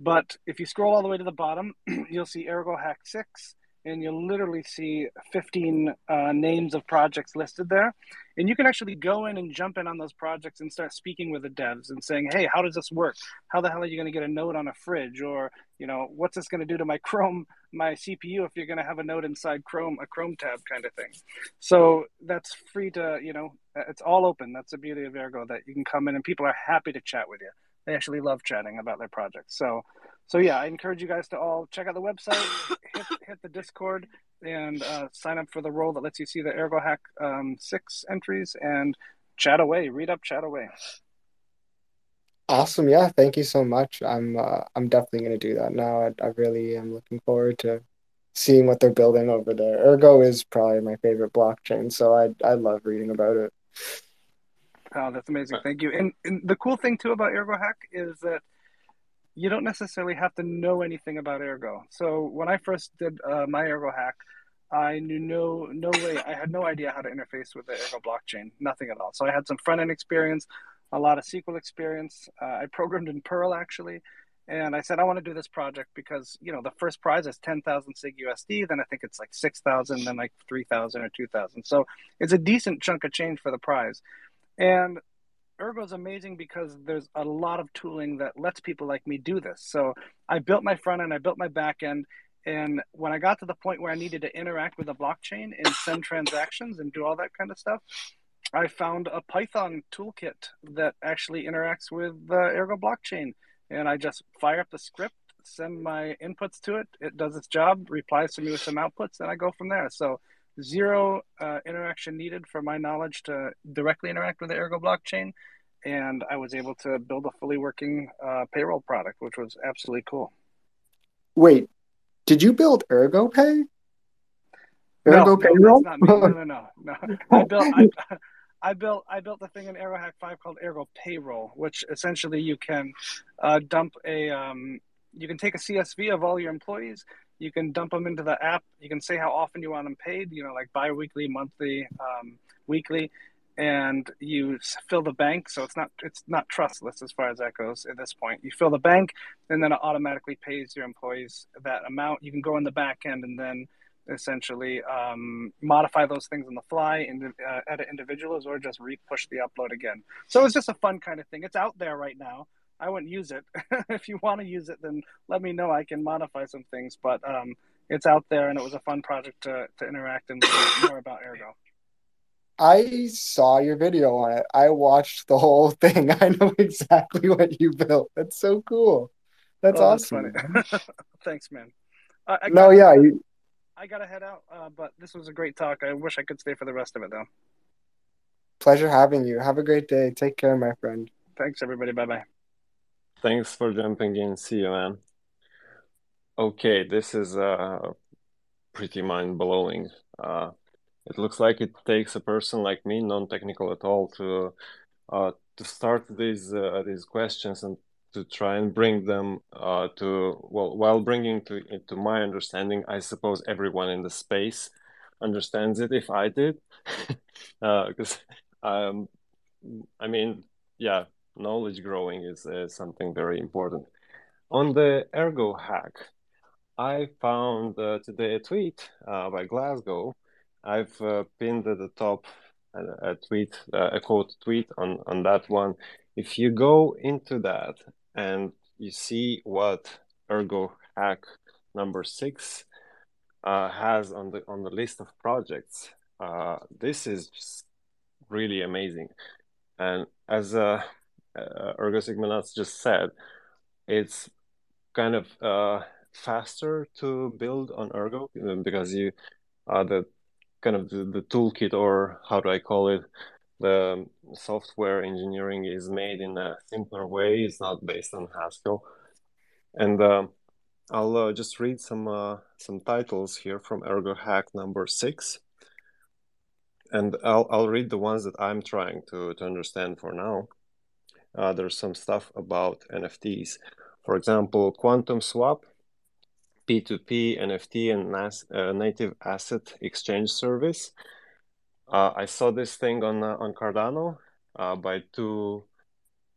But if you scroll all the way to the bottom, you'll see Ergo Hack Six, and you'll literally see 15 uh, names of projects listed there. And you can actually go in and jump in on those projects and start speaking with the devs and saying, hey, how does this work? How the hell are you going to get a node on a fridge? Or, you know, what's this going to do to my Chrome, my CPU if you're going to have a node inside Chrome, a Chrome tab kind of thing. So that's free to, you know, it's all open. That's the beauty of Ergo that you can come in and people are happy to chat with you. They actually love chatting about their projects. So so yeah, I encourage you guys to all check out the website, hit, hit the Discord, and uh, sign up for the role that lets you see the Ergo Hack um, six entries and chat away, read up, chat away. Awesome, yeah, thank you so much. I'm uh, I'm definitely gonna do that now. I, I really am looking forward to seeing what they're building over there. Ergo is probably my favorite blockchain, so I I love reading about it. Oh, that's amazing! Thank you. And, and the cool thing too about Ergo Hack is that you don't necessarily have to know anything about Ergo. So when I first did uh, my Ergo hack, I knew no no way. I had no idea how to interface with the Ergo blockchain. Nothing at all. So I had some front end experience, a lot of SQL experience. Uh, I programmed in Perl actually, and I said I want to do this project because you know the first prize is ten thousand sig USD. Then I think it's like six thousand, then like three thousand or two thousand. So it's a decent chunk of change for the prize. And Ergo is amazing because there's a lot of tooling that lets people like me do this. So I built my front end, I built my back end, and when I got to the point where I needed to interact with the blockchain and send transactions and do all that kind of stuff, I found a Python toolkit that actually interacts with the Ergo blockchain. And I just fire up the script, send my inputs to it, it does its job, replies to me with some outputs, and I go from there. So zero uh, interaction needed for my knowledge to directly interact with the Ergo blockchain. And I was able to build a fully working uh, payroll product, which was absolutely cool. Wait, did you build Ergo Pay? Ergo no, payroll? No, no, no, no, no. I built. I, I built I built the thing in Ergo Hack Five called Ergo Payroll, which essentially you can uh, dump a um, you can take a CSV of all your employees, you can dump them into the app. You can say how often you want them paid, you know, like bi-weekly, monthly, um, weekly, and you fill the bank. So it's not it's not trustless as far as that goes at this point. You fill the bank, and then it automatically pays your employees that amount. You can go in the back end and then essentially um, modify those things on the fly and uh, edit individuals or just re-push the upload again. So it's just a fun kind of thing. It's out there right now. I wouldn't use it. if you want to use it, then let me know. I can modify some things, but um, it's out there, and it was a fun project to to interact and learn more about Ergo. I saw your video on it. I watched the whole thing. I know exactly what you built. That's so cool. That's Oh, awesome. funny. Thanks, man. I, I No, gotta- yeah, you, I gotta head out. Uh, but this was a great talk. I wish I could stay for the rest of it, though. pleasure having you. Have a great day. Take care, my friend. Thanks, everybody. Bye bye. Thanks for jumping in. See you, man. Okay, this is uh pretty mind-blowing. Uh, it looks like it takes a person like me, non-technical at all, to uh to start these uh, these questions and to try and bring them uh to well while bringing to into my understanding, I suppose everyone in the space understands it if I did, uh, because um I mean yeah, knowledge growing is uh, something very important. On the ergo hack. I found uh, today a tweet uh, by Glasgow. I've uh, pinned at the top a, a tweet, uh, a quote tweet on, on that one. If you go into that and you see what Ergo Hack number six uh, has on the on the list of projects, uh, this is really amazing. And as uh, uh, Ergo Sigmanauts just said, it's kind of uh, faster to build on Ergo uh, because you uh, the kind of the, the toolkit or how do I call it the software engineering is made in a simpler way. It's not based on Haskell, and um I'll uh, just read some uh, some titles here from Ergo Hack number six, and I'll I'll read the ones that I'm trying to to understand for now. Uh, there's some stuff about NFTs. For example, Quantum Swap, P2P, NFT, and uh, native asset exchange service. Uh, I saw this thing on uh, on Cardano uh, by two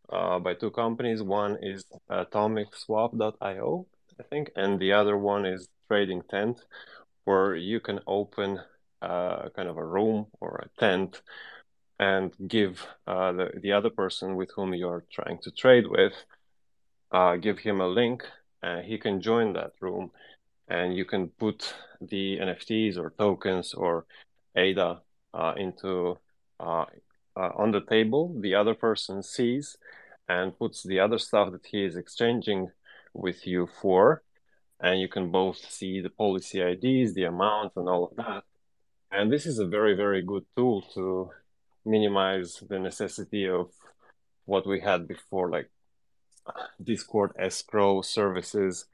uh, by two companies. One is AtomicSwap.io, I think, and the other one is Trading Tent, where you can open kind of a room or a tent and give uh, the the other person with whom you're trying to trade with, uh, give him a link, and he can join that room, and you can put the NFTs or tokens or ADA uh, into uh, uh, on the table. The other person sees and puts the other stuff that he is exchanging with you for, and you can both see the policy IDs, the amount, and all of that. And this is a very very good tool to minimize the necessity of what we had before, like Discord escrow services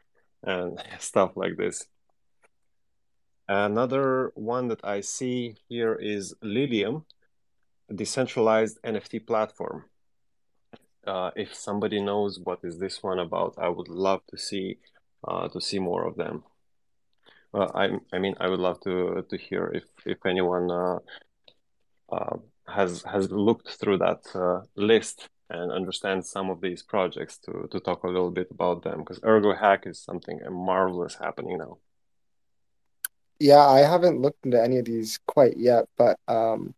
and stuff like this. Another one that I see here is Lilium, decentralized NFT platform. Uh, if somebody knows what is this one about, I would love to see uh, to see more of them. Uh, I I mean I would love to to hear if if anyone uh, uh, has has looked through that uh, list and understands some of these projects to to talk a little bit about them because Ergo Hack is something marvelous happening now. Yeah, I haven't looked into any of these quite yet, but um,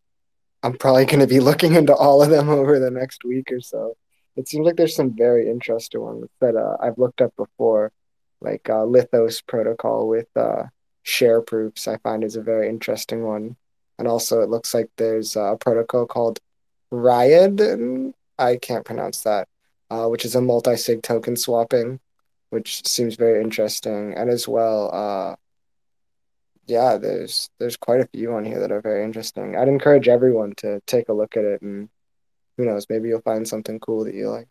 I'm probably going to be looking into all of them over the next week or so. It seems like there's some very interesting ones that uh, I've looked up before, like uh, Lithos protocol with uh, share proofs. I find is a very interesting one, and also it looks like there's a protocol called Riot. I can't pronounce that, uh, which is a multi-sig token swapping, which seems very interesting, and as well. Uh, yeah, there's there's quite a few on here that are very interesting. I'd encourage everyone to take a look at it and who knows, maybe you'll find something cool that you like.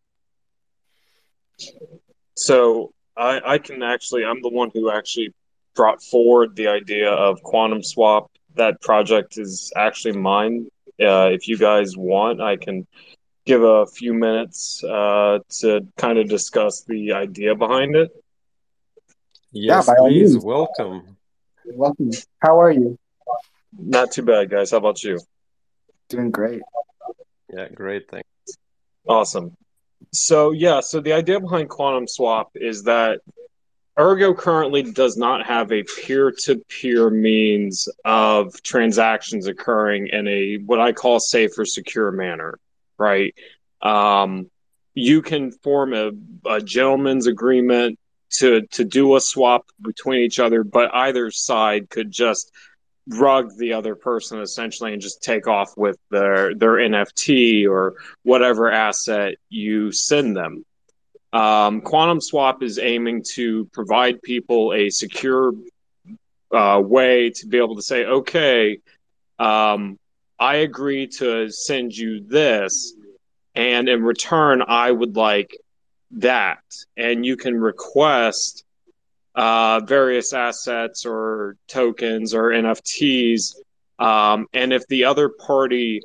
So I, I can actually, I'm the one who actually brought forward the idea of Quantum Swap. That project is actually mine. Uh, if you guys want, I can give a few minutes uh, to kind of discuss the idea behind it. Yes, by all please, means. welcome. Welcome. How are you? Not too bad, guys. How about you? Doing great. Yeah, great Thanks. Awesome. So yeah, so the idea behind Quantum Swap is that Ergo currently does not have a peer-to-peer means of transactions occurring in a what I call safe or secure manner, right? Um, you can form a, a gentleman's agreement to to do a swap between each other, but either side could just rug the other person essentially and just take off with their their NFT or whatever asset you send them. Um, Quantum Swap is aiming to provide people a secure uh, way to be able to say, okay, um, I agree to send you this, and in return, I would like that. And you can request uh, various assets or tokens or NFTs. Um, and if the other party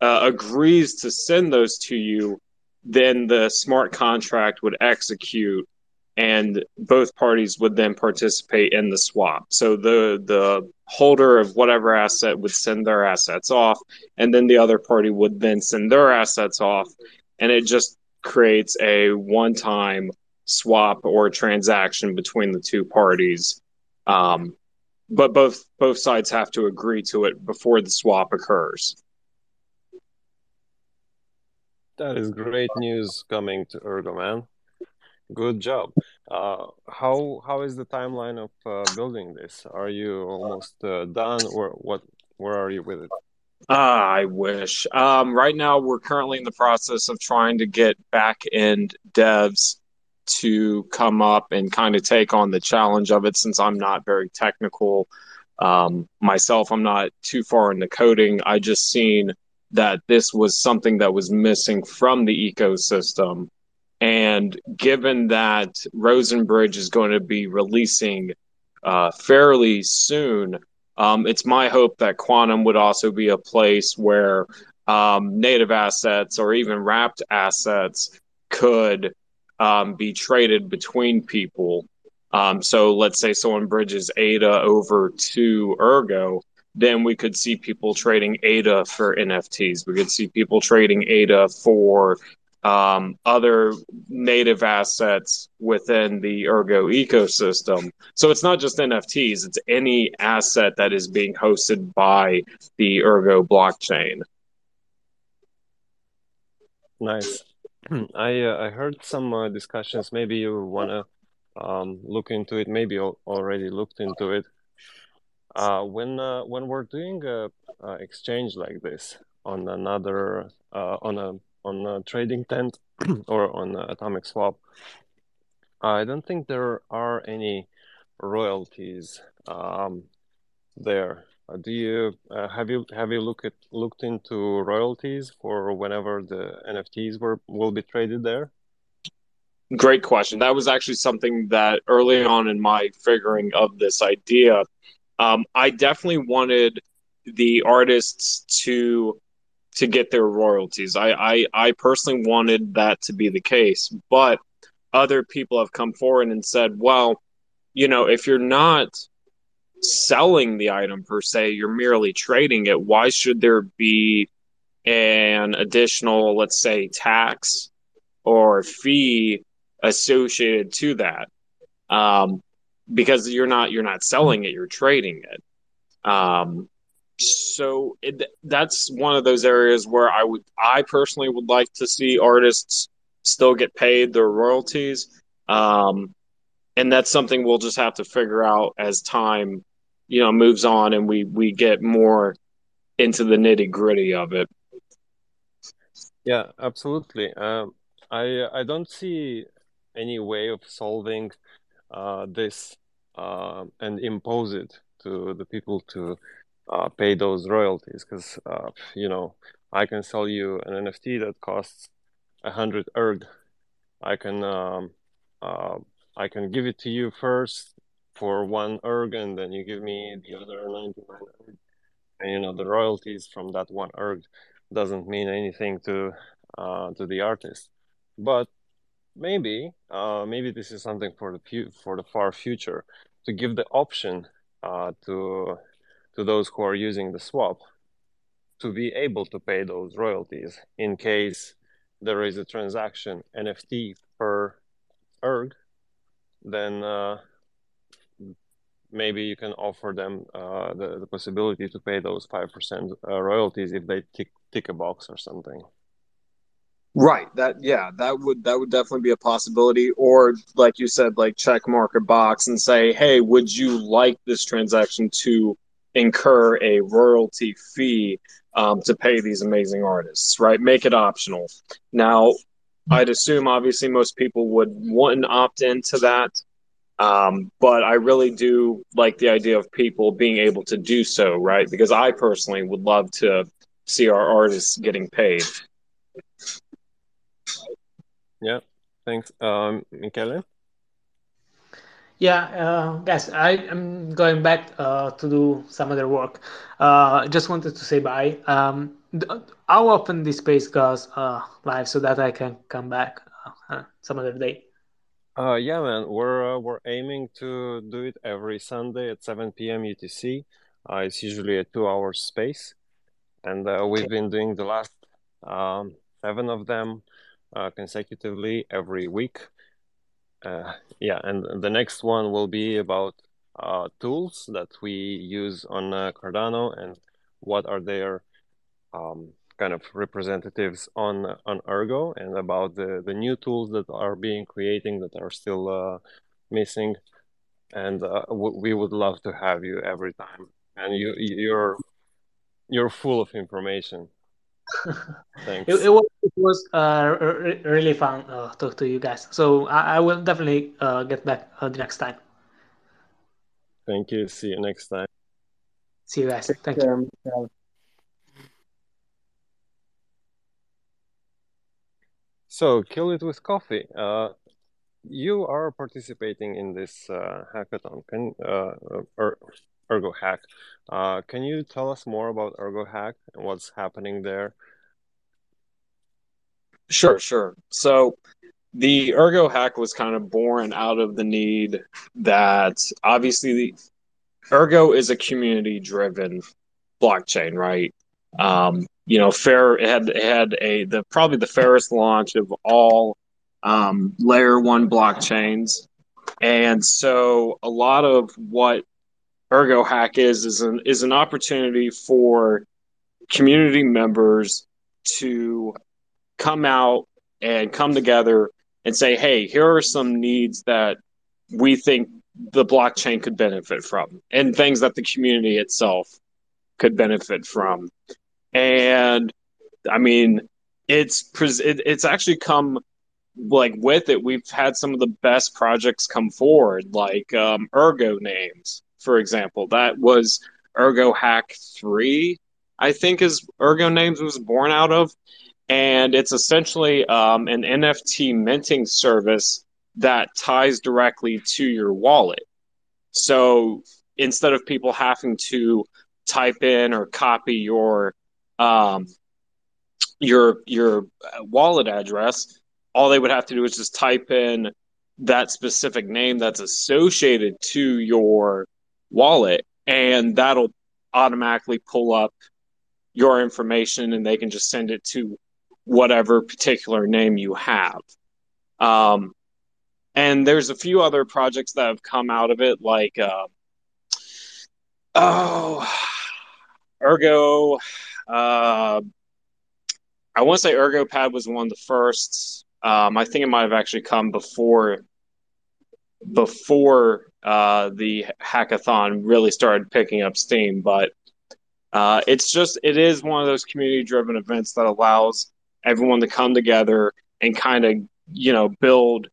uh, agrees to send those to you, then the smart contract would execute and both parties would then participate in the swap. So the the holder of whatever asset would send their assets off, and then the other party would then send their assets off, and it just creates a one time swap or transaction between the two parties. Um, but both both sides have to agree to it before the swap occurs. That is great news coming to Ergo, man. Good job. Uh, how how is the timeline of uh, building this? Are you almost uh, done, or what? Where are you with it? Ah, I wish. Um, right now, we're currently in the process of trying to get back end devs to come up and kind of take on the challenge of it. Since I'm not very technical um, myself, I'm not too far into coding. I just seen that this was something that was missing from the ecosystem and given that Rosenbridge is going to be releasing uh, fairly soon, um, it's my hope that Quantum would also be a place where um, native assets or even wrapped assets could um, be traded between people. Um, so let's say someone bridges ADA over to Ergo, then we could see people trading ADA for NFTs. We could see people trading ADA for um, other native assets within the Ergo ecosystem. So it's not just NFTs, it's any asset that is being hosted by the Ergo blockchain. Nice. I uh, I heard some uh, discussions. Maybe you wanna um, look into it. Maybe already looked into it. Uh, when uh, when we're doing a, a, exchange like this on another uh, on a on a trading tent or on atomic swap i don't think there are any royalties um, there. Uh, do you uh, have you have you looked at, looked into royalties for whenever the nfts were will be traded there? Great question. That was actually something that early on in my figuring of this idea um, i definitely wanted the artists to to get their royalties. I, I, I personally wanted that to be the case, but other people have come forward and said, well, you know, if you're not selling the item per se, you're merely trading it. Why should there be an additional, let's say, tax or fee associated to that? Um, because you're not you're not selling it, you're trading it. Um, so it, that's one of those areas where I would, I personally would like to see artists still get paid their royalties. Um, and that's something we'll just have to figure out as time, you know, moves on and we, we get more into the nitty gritty of it. Yeah, absolutely. Um, I, I don't see any way of solving uh, this uh, and impose it to the people to uh, pay those royalties because uh, you know I can sell you an NFT that costs a hundred erg. I can um, uh, I can give it to you first for one erg, and then you give me the other ninety nine erg. And you know the royalties from that one erg doesn't mean anything to uh, to the artist, but maybe uh, maybe this is something for the fu- for the far future to give the option uh, to to those who are using the swap to be able to pay those royalties in case there is a transaction NFT per erg, then uh, maybe you can offer them uh, the, the possibility to pay those 5% uh, royalties if they tick, tick a box or something. Right. That yeah, that would that would definitely be a possibility. Or like you said, like check mark a box and say, hey, would you like this transaction to incur a royalty fee um, to pay these amazing artists, right? Make it optional. Now, I'd assume obviously most people would want and opt into that. Um, but I really do like the idea of people being able to do so, right? Because I personally would love to see our artists getting paid. Yeah, thanks. Um, Michele? Yeah, uh, guys, I am going back uh, to do some other work. Uh, just wanted to say bye. Um, how often this space goes uh, live so that I can come back uh, some other day? Uh, yeah, man, we're uh, we're aiming to do it every Sunday at 7 p.m. UTC. Uh, it's usually a two-hour space, and uh, we've been doing the last um, seven of them uh, consecutively every week. Uh, yeah, and the next one will be about uh, tools that we use on uh, Cardano and what are their um, kind of representatives on on Ergo and about the the new tools that are being creating that are still uh, missing. And uh, w- we would love to have you every time. And you you're you're full of information. Thanks. It, it was, it was uh, really fun uh, talk to you guys. So I, I will definitely uh, get back uh, the next time. Thank you. See you next time. See you guys. Thank you. So, kill it with coffee. Uh, you are participating in this uh, hackathon. Can uh, er, Ergo Hack? Uh, can you tell us more about Ergo Hack and what's happening there? Sure, sure. So the Ergo hack was kind of born out of the need that obviously the Ergo is a community driven blockchain, right? Um, you know, fair it had it had a the probably the fairest launch of all um, layer one blockchains, and so a lot of what Ergo Hack is is an is an opportunity for community members to come out and come together and say, hey, here are some needs that we think the blockchain could benefit from and things that the community itself could benefit from. And I mean, it's it's actually come like with it. We've had some of the best projects come forward, like um, Ergo names, for example. That was Ergo Hack Three, I think, is Ergo names was born out of, and it's essentially um, an NFT minting service that ties directly to your wallet. So instead of people having to type in or copy your um, your your wallet address, all they would have to do is just type in that specific name that's associated to your wallet, and that'll automatically pull up your information, and they can just send it to whatever particular name you have. Um, and there's a few other projects that have come out of it, like uh, oh, Ergo. Uh, I want to say ErgoPad was one of the first. Um, I think it might have actually come before before uh, the hackathon really started picking up steam. But uh, it's just it is one of those community driven events that allows everyone to come together and kind of you know build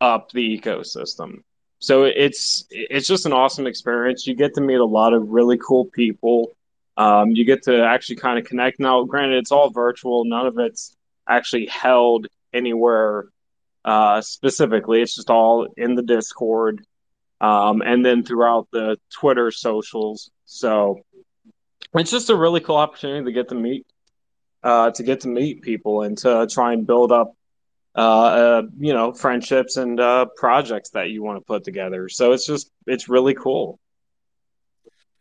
up the ecosystem. So it's it's just an awesome experience. You get to meet a lot of really cool people. Um, you get to actually kind of connect. Now granted it's all virtual. None of it's actually held anywhere uh, specifically. It's just all in the discord um, and then throughout the twitter socials. So it's just a really cool opportunity to get to meet uh, to get to meet people and to try and build up uh, uh, you know friendships and uh, projects that you want to put together. So it's just it's really cool.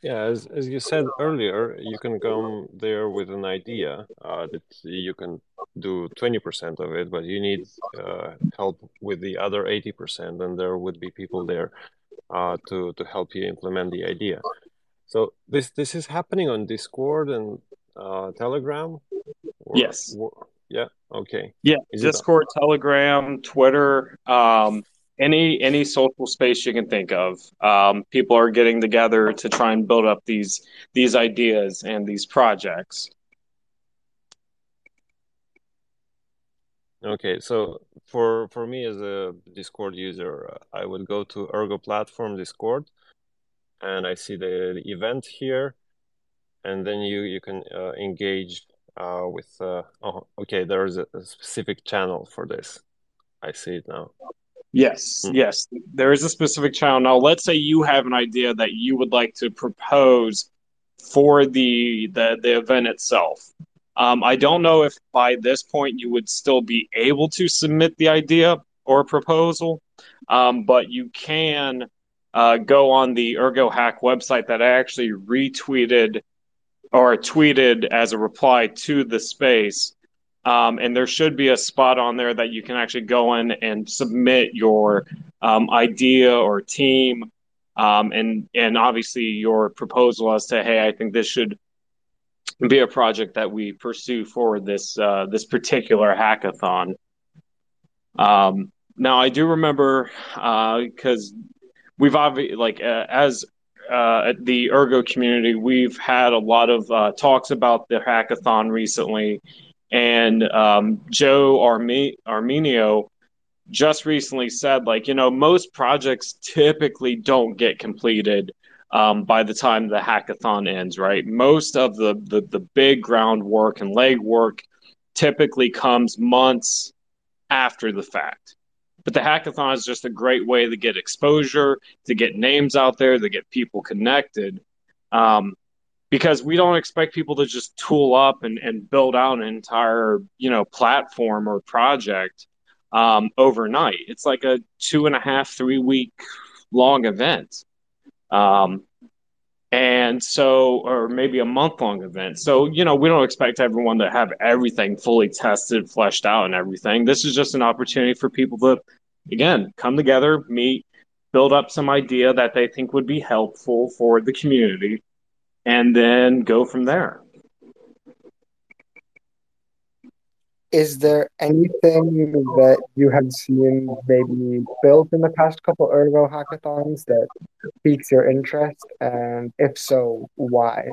Yeah as, as you said earlier you can come there with an idea uh, that you can do 20% of it but you need uh, help with the other 80% and there would be people there uh, to to help you implement the idea so this this is happening on discord and uh, telegram or, yes. Or, yeah. Okay. Yeah. Is Discord, Telegram, Twitter, um, any any social space you can think of. Um, people are getting together to try and build up these these ideas and these projects. Okay, so for for me as a Discord user, I would go to Ergo platform Discord, and I see the, the event here, and then you you can uh, engage uh, with. Uh, oh, okay, there is a, a specific channel for this. I see it now. Yes, Hmm. yes. There is a specific channel. Now, let's say you have an idea that you would like to propose for the the, the event itself. Um, I don't know if by this point you would still be able to submit the idea or proposal, um, but you can uh, go on the Ergo Hack website that I actually retweeted or tweeted as a reply to the space. Um, and there should be a spot on there that you can actually go in and submit your um, idea or team, um, and and obviously your proposal as to hey, I think this should be a project that we pursue forward this uh, this particular hackathon. Um, now I do remember because uh, we've obviously like uh, as uh, the Ergo community, we've had a lot of uh, talks about the hackathon recently, and um, Joe Arme- Armeanio just recently said, like, you know, most projects typically don't get completed um, by the time the hackathon ends, right? Most of the, the, the big groundwork and legwork typically comes months after the fact. But the hackathon is just a great way to get exposure, to get names out there, to get people connected. Um, because we don't expect people to just tool up and, and build out an entire, you know, platform or project um, overnight. It's like a two and a half, three week long event. Um, and so, or maybe a month long event. So, you know, we don't expect everyone to have everything fully tested, fleshed out, and everything. This is just an opportunity for people to, again, come together, meet, build up some idea that they think would be helpful for the community, and then go from there. Is there anything that you have seen maybe built in the past couple Ergo hackathons that piques your interest? And if so, why?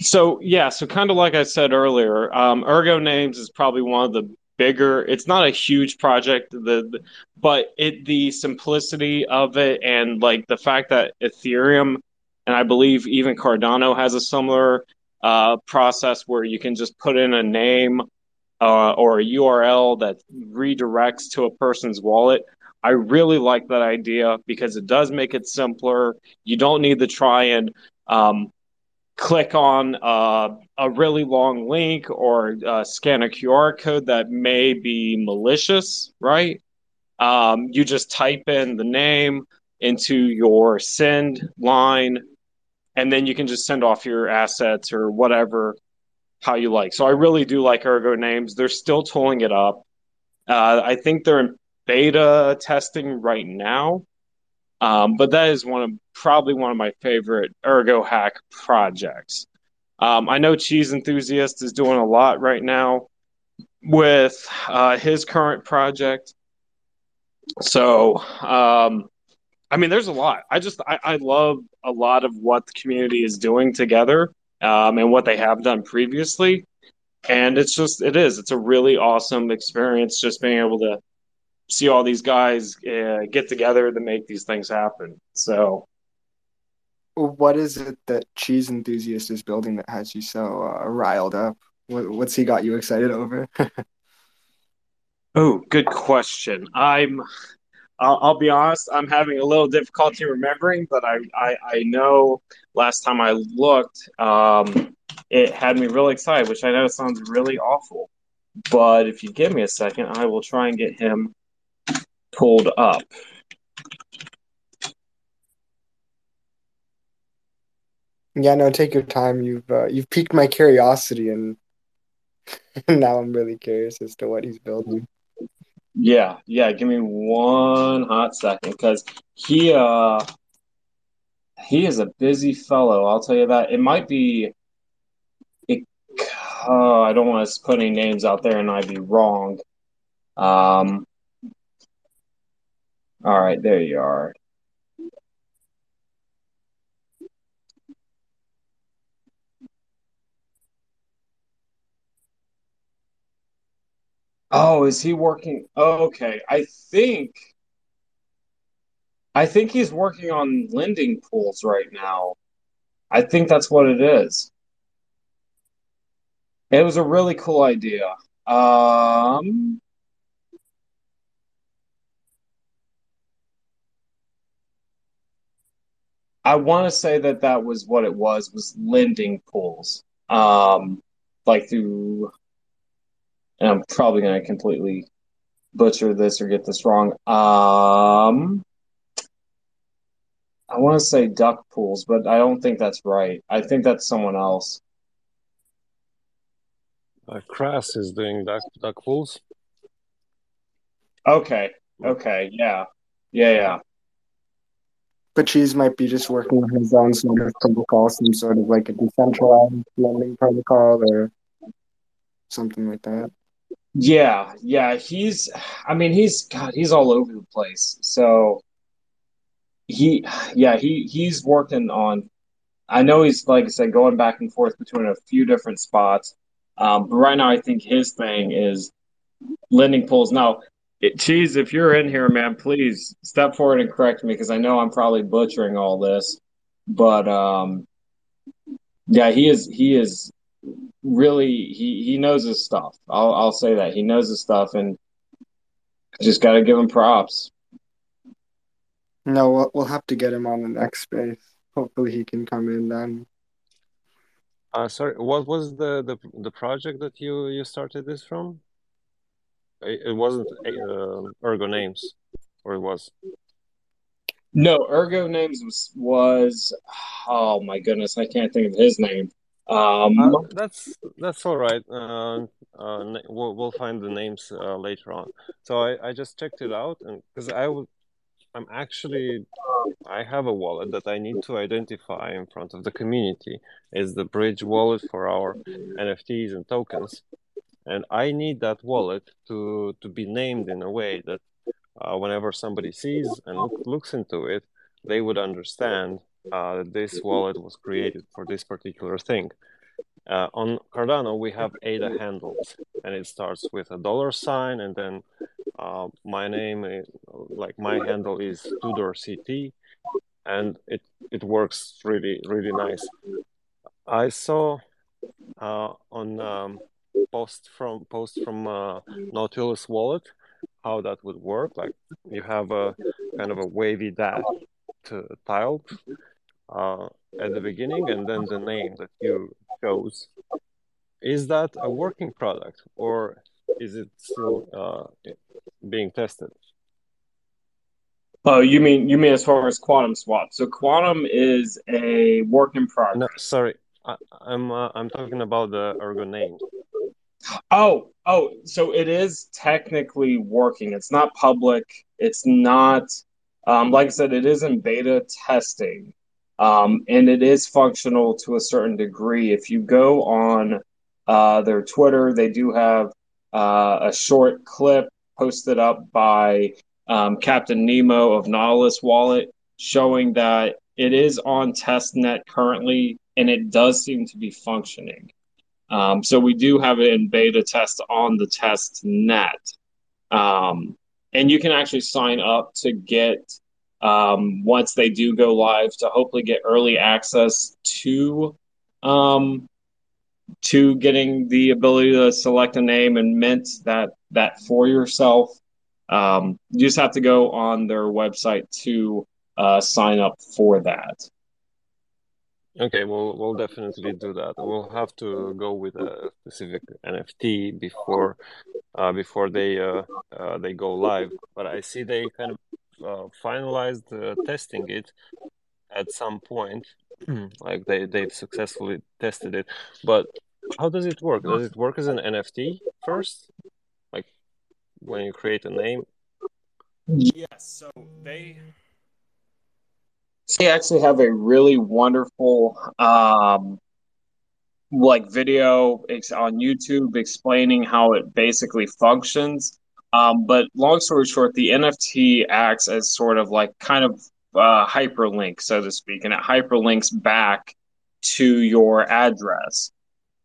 So, yeah, so kind of like I said earlier, um, Ergo Names is probably one of the bigger it's not a huge project the, the, but it the simplicity of it and like the fact that ethereum and i believe even cardano has a similar uh, process where you can just put in a name uh, or a url that redirects to a person's wallet. I really like that idea because it does make it simpler. You don't need to try and um, click on uh, a really long link or uh, scan a QR code that may be malicious, right? Um, you just type in the name into your send line, and then you can just send off your assets or whatever how you like. So I really do like Ergo names. They're still tooling it up. Uh, I think they're in beta testing right now. Um, but that is one of probably one of my favorite Ergo hack projects. Um, I know Cheese Enthusiast is doing a lot right now with uh, his current project. So, um, I mean, there's a lot. I just I, I, love a lot of what the community is doing together um, and what they have done previously. And it's just it is it's a really awesome experience just being able to see all these guys uh, get together to make these things happen. So, what is it that Cheese Enthusiast is building that has you so uh, riled up? What, what's he got you excited over? oh, good question. I'm. I'll, I'll, be honest. I'm having a little difficulty remembering, but I I, I know last time I looked, um, it had me really excited, which I know sounds really awful. But if you give me a second, I will try and get him pulled up. Yeah, no, take your time. You've uh, you've piqued my curiosity, and now I'm really curious as to what he's building. Yeah, yeah. Give me one hot second, because he uh he is a busy fellow. I'll tell you that. It might be. It, oh, I don't want to put any names out there and I'd be wrong. Um, all right, there you are. Oh, is he working? Oh, okay. I think I think he's working on lending pools right now. I think that's what it is. It was a really cool idea. Um, I want to say that that was what it was was lending pools. Um, like through, and I'm probably going to completely butcher this or get this wrong. Um, I want to say duck pools, but I don't think that's right. I think that's someone else. Uh, Crass is doing duck duck pools. Okay. Okay. Yeah. Yeah. Yeah. But Cheese might be just working on his own sort of protocol, some sort of like a decentralized lending protocol or something like that. Yeah. Yeah. He's, I mean, he's, God, he's all over the place. So he, yeah, he, he's working on, I know he's, like I said, going back and forth between a few different spots. Um, but right now, I think his thing is lending pools. Now, Cheese, if you're in here, man, please step forward and correct me because I know I'm probably butchering all this. But um, yeah, he is he is really he he knows his stuff. I'll I'll say that he knows his stuff, and just got to give him props. No, we'll, we'll have to get him on the next space. Hopefully, he can come in then. Uh, sorry, what was the, the the project that you you started this from? It, it wasn't uh, Ergo Names, or it was. No, Ergo Names was was oh my goodness, I can't think of his name. Um, Uh, that's that's all right. Uh, uh, we'll we'll find the names uh, later on. So I, I just checked it out, and because I would, I'm actually I have a wallet that I need to identify in front of the community. It's the bridge wallet for our NFTs and tokens, and I need that wallet to to be named in a way that uh, whenever somebody sees and look, looks into it, they would understand uh, this wallet was created for this particular thing. Uh, on Cardano, we have ADA handles, and it starts with a dollar sign, and then uh, my name, is, like my handle is Tudor CT, and it it works really really nice. I saw uh, on um, post from post from uh, Nautilus wallet how that would work. Like you have a kind of a wavy dash to tilde uh, at the beginning, and then the name that you chose. Is that a working product, or is it still uh, being tested? oh, you mean you mean as far as Quantum Swap? So Quantum is a work in progress No, sorry, I, I'm uh, I'm talking about the Ergo name Oh, oh, so it is technically working. It's not public. It's not, um, like I said, it is in beta testing. Um, and it is functional to a certain degree. If you go on uh, their Twitter, they do have uh, a short clip posted up by um, Captain Nemo of Nautilus Wallet showing that it is on testnet currently and it does seem to be functioning. Um, so we do have it in beta test on the test net. Um, and you can actually sign up to get, um, once they do go live, to hopefully get early access to um, to getting the ability to select a name and mint that that for yourself. Um, you just have to go on their website to uh, sign up for that. Okay, we'll we'll definitely do that. We'll have to go with a specific NFT before uh, before they uh, uh, they go live. But I see they kind of finalized uh, testing it at some point. Like they they've successfully tested it. But how does it work? Does it work as an NFT first? Like when you create a name? Yes. So they they actually have a really wonderful um, like video ex- on YouTube explaining how it basically functions. Um, but long story short, the NFT acts as sort of like kind of uh, hyperlink, so to speak, and it hyperlinks back to your address.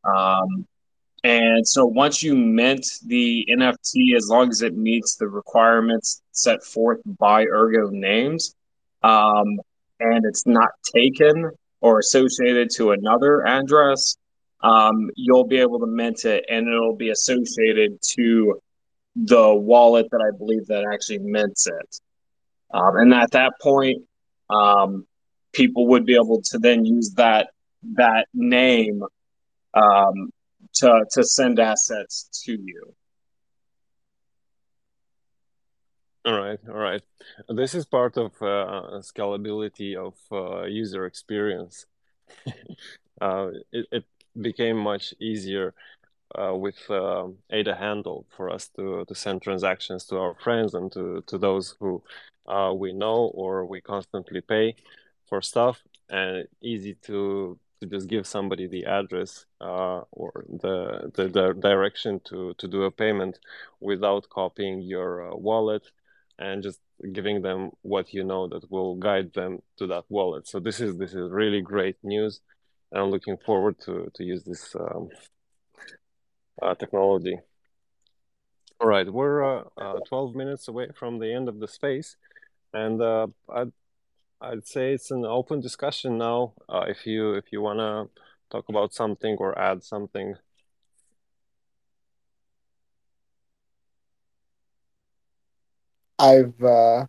Um, And so once you mint the NFT, as long as it meets the requirements set forth by Ergo names, um, and it's not taken or associated to another address, um, you'll be able to mint it and it'll be associated to the wallet that I believe that actually mints it. Um, and at that point, um, people would be able to then use that that name um, to to send assets to you. All right, all right. This is part of uh, scalability of uh, user experience. uh, it, it became much easier uh, with uh, ADA handle for us to, to send transactions to our friends and to, to those who uh, we know or we constantly pay for stuff and easy to to just give somebody the address uh, or the, the, the direction to to do a payment without copying your uh, wallet and just giving them what you know that will guide them to that wallet. So this is this is really great news. I'm looking forward to to use this um, uh, technology. All right, we're uh, uh, 12 minutes away from the end of the space, and uh, I'd I'd say it's an open discussion now. Uh, if you if you wanna talk about something or add something. I've uh,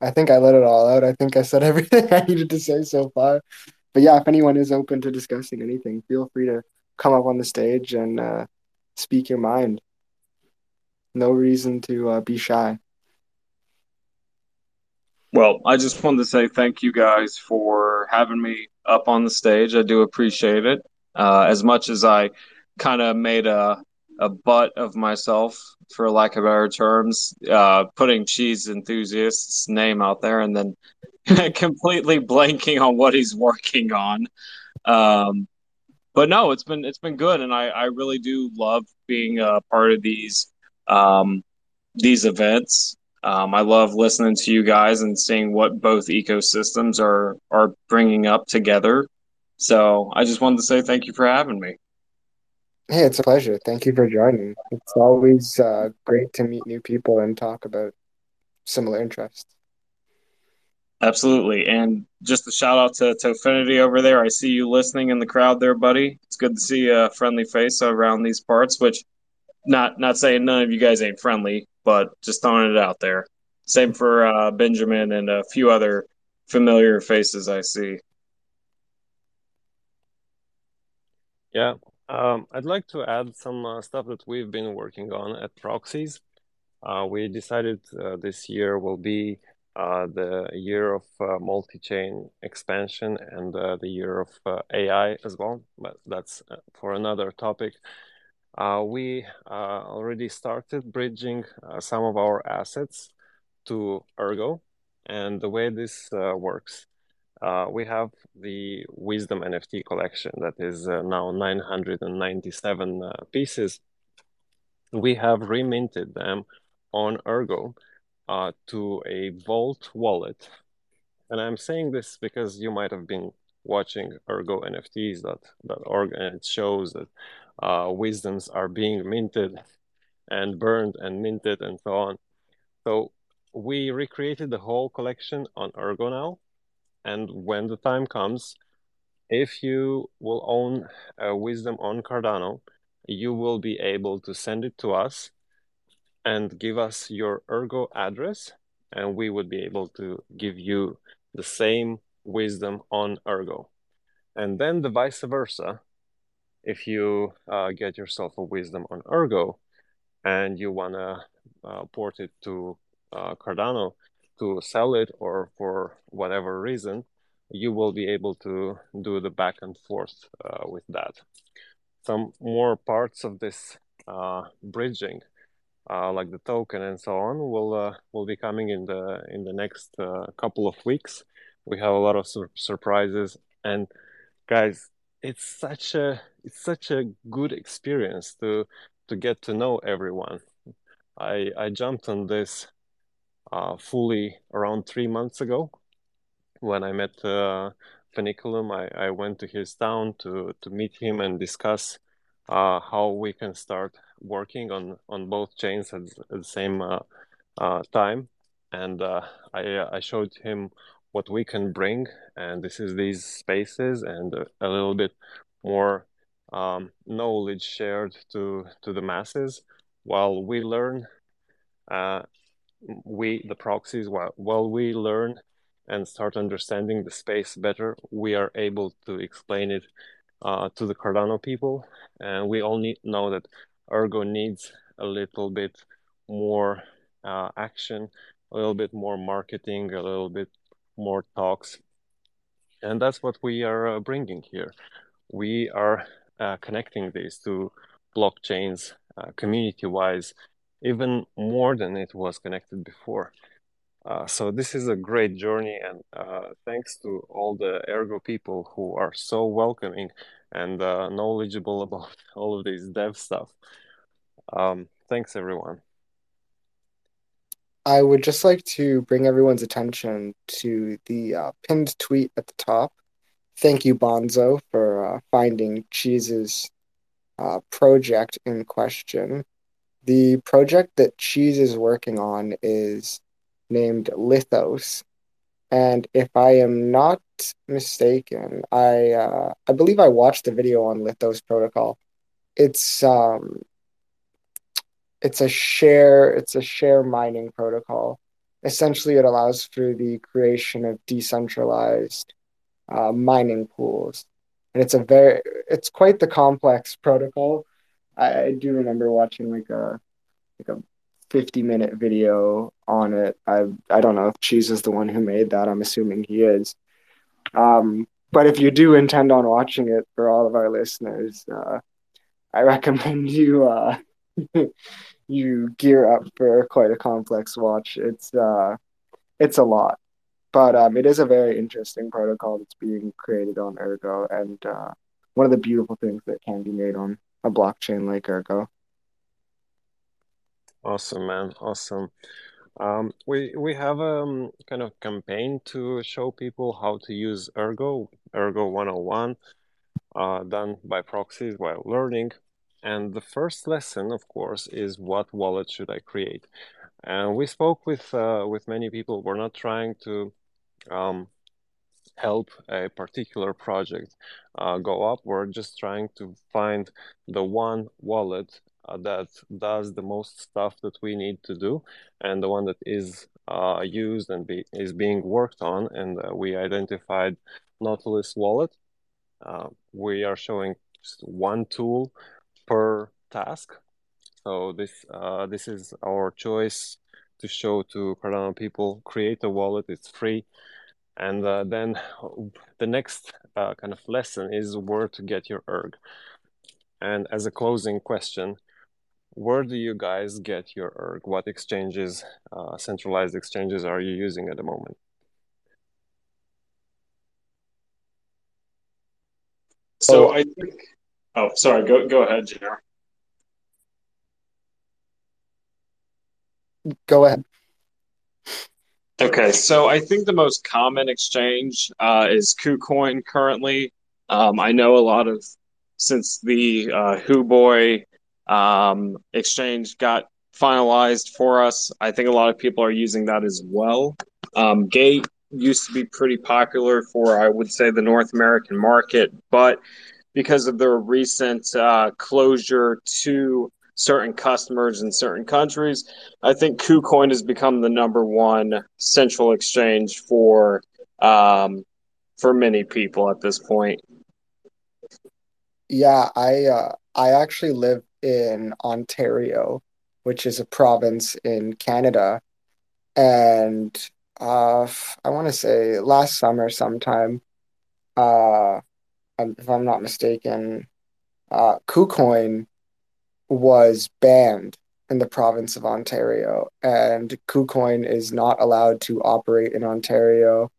I think I let it all out. I think I said everything I needed to say so far. But yeah, if anyone is open to discussing anything, feel free to come up on the stage and uh, speak your mind. No reason to uh, be shy. Well, I just wanted to say thank you guys for having me up on the stage. I do appreciate it. Uh, as much as I kind of made a a butt of myself, for lack of better terms, uh, putting cheese enthusiast's name out there and then completely blanking on what he's working on. Um, but no, it's been it's been good, and I, I really do love being a part of these um, these events. Um, I love listening to you guys and seeing what both ecosystems are are bringing up together. So I just wanted to say thank you for having me. Hey, it's a pleasure. Thank you for joining. It's always uh, great to meet new people and talk about similar interests. Absolutely. And just a shout out to Tofinity over there. I see you listening in the crowd there, buddy. It's good to see a friendly face around these parts, which not not saying none of you guys ain't friendly, but just throwing it out there. Same for uh, Benjamin and a few other familiar faces I see. Yeah, um, I'd like to add some uh, stuff that we've been working on at Proxies. Uh, we decided uh, this year will be uh, the year of uh, multi-chain expansion and uh, the year of AI as well, but that's for another topic. we already started bridging some of our assets to Ergo, and the way this works uh, we have the Wisdom NFT collection that is uh, now 997 uh, pieces. We have reminted them on Ergo uh, to a Vault wallet. And I'm saying this because you might have been watching Ergo NFTs.org and it shows that uh, wisdoms are being minted and burned and minted and so on. So we recreated the whole collection on Ergo now. And when the time comes, if you will own a wisdom on Cardano, you will be able to send it to us and give us your Ergo address, and we would be able to give you the same wisdom on Ergo. And then the vice versa, if you uh, get yourself a wisdom on Ergo and you want to uh, port it to uh, Cardano to sell it or for whatever reason, you will be able to do the back and forth uh, with that. Some more parts of this uh, bridging uh, like the token and so on, will uh, will be coming in the in the next uh, couple of weeks. We have a lot of sur- surprises, and guys, it's such a it's such a good experience to to get to know everyone. I I jumped on this uh, fully around three months ago when I met uh, Funiculum. I, I went to his town to to meet him and discuss uh, how we can start working on on both chains at, at the same uh, uh, time. And uh, I I showed him what we can bring, and this is these spaces and a, little bit more um, knowledge shared to to the masses while we learn. Uh, we the proxies while we learn and start understanding the space better, we are able to explain it uh, to the Cardano people, and we all need know that Ergo needs a little bit more uh, action, a little bit more marketing, a little bit more talks, and that's what we are uh, bringing here. We are uh, connecting these to blockchains uh, community-wise, even more than it was connected before. Uh, so this is a great journey, and uh, thanks to all the Ergo people who are so welcoming and uh, knowledgeable about all of this dev stuff. Um, thanks, everyone. I would just like to bring everyone's attention to the uh, pinned tweet at the top. Thank you, Bonzo, for uh, finding Cheese's uh, project in question. The project that Cheese is working on is named Lithos. And if I am not mistaken, I uh, I believe I watched the video on Lithos protocol. It's um it's a share it's a share mining protocol. Essentially, it allows for the creation of decentralized uh, mining pools, and it's a very it's quite the complex protocol. I, I do remember watching like a like a 50 minute video on it. I I don't know if Cheese is the one who made that. I'm assuming he is. Um, but if you do intend on watching it for all of our listeners, uh, I recommend you uh, you gear up for quite a complex watch. It's uh, it's a lot, but um, it is a very interesting protocol that's being created on Ergo, and uh, one of the beautiful things that can be made on a blockchain like Ergo. Awesome, man. Awesome. Um, we we have a um, kind of campaign to show people how to use Ergo, Ergo 101, uh, done by proxies while learning. And the first lesson, of course, is what wallet should I create? And we spoke with uh, with many people. We're not trying to um, help a particular project uh, go up. We're just trying to find the one wallet that does the most stuff that we need to do, and the one that is uh, used and be, is being worked on. And uh, we identified Nautilus Wallet. Uh, we are showing just one tool per task. So this uh, this is our choice to show to Cardano people. Create a wallet; it's free. And uh, then the next kind of lesson is where to get your erg. And as a closing question, where do you guys get your erg? What exchanges, uh, centralized exchanges, are you using at the moment? So oh. I think. Oh, sorry. Go go ahead, Jr. Go ahead. Okay, so I think the most common exchange uh, is KuCoin currently. Um, I know a lot of since the uh, Huobi um, exchange got finalized for us. I think a lot of people are using that as well. Um, Gate used to be pretty popular for, I would say, the North American market, but because of their recent uh, closure to certain customers in certain countries, I think KuCoin has become the number one central exchange for um, for many people at this point. Yeah, I uh, I actually live in Ontario, which is a province in Canada. And uh, I want to say last summer sometime, uh, if I'm not mistaken, uh, KuCoin was banned in the province of Ontario, and KuCoin is not allowed to operate in Ontario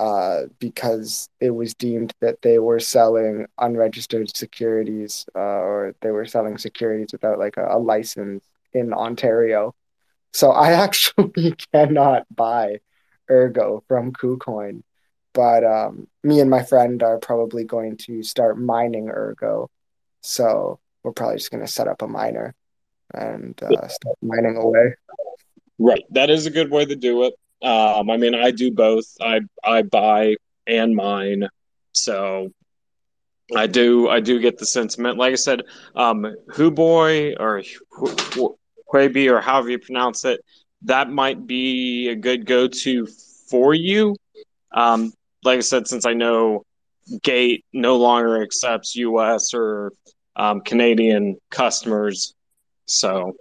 uh, because it was deemed that they were selling unregistered securities uh, or they were selling securities without like a, a license in Ontario. So I actually cannot buy Ergo from KuCoin, but um, me and my friend are probably going to start mining Ergo. So we're probably just going to set up a miner and uh, start mining away. Right. That is a good way to do it. Um, I mean, I do both. I I buy and mine, so I do I do get the sentiment. Like I said, um, Huboy or Huebi or however you pronounce it, that might be a good go to for you. Um, like I said, since I know Gate no longer accepts U.S. or um, Canadian customers, so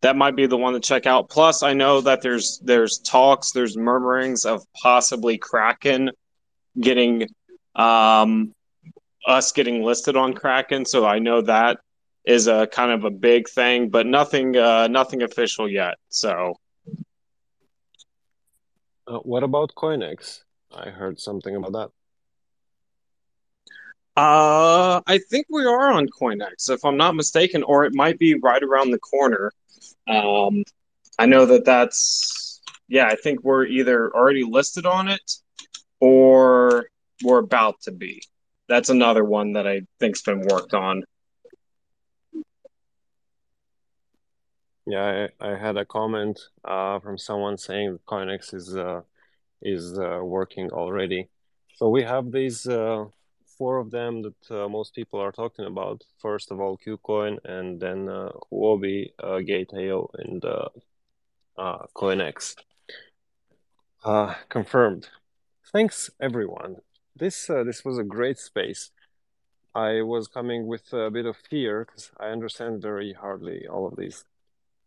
that might be the one to check out. Plus, I know that there's there's talks, there's murmurings of possibly Kraken getting um, us getting listed on Kraken. So I know that is a kind of a big thing, but nothing uh, nothing official yet. So, uh, what about Coinex? I heard something about that. Uh, I think we are on Coinex, if I'm not mistaken, or it might be right around the corner. Um, I know that that's yeah. I think we're either already listed on it or we're about to be. That's another one that I think's been worked on. Yeah, I, I had a comment uh, from someone saying Coinex is uh, is uh, working already. So we have these uh, four of them that uh, most people are talking about. First of all, KuCoin, and then uh, Huobi, uh, Gate.io, and uh, Coinex. Uh, confirmed. Thanks, everyone. This this was a great space. I was coming with a bit of fear because I understand very hardly all of these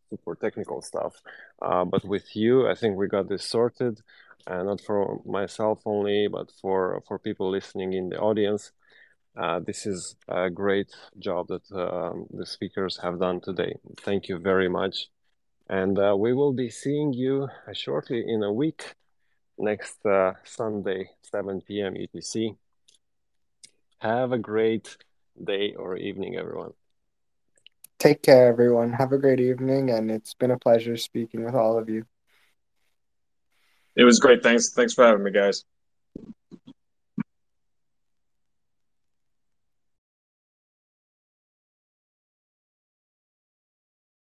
super technical stuff. Uh, but with you, I think we got this sorted uh, not for myself only, but for for people listening in the audience. Uh, this is a great job that um, the speakers have done today. Thank you very much. And uh, we will be seeing you shortly in a week, next uh, Sunday, 7 p.m. UTC. Have a great day or evening, everyone. Take care, everyone. Have a great evening, and it's been a pleasure speaking with all of you. It was great. Thanks. Thanks for having me, guys.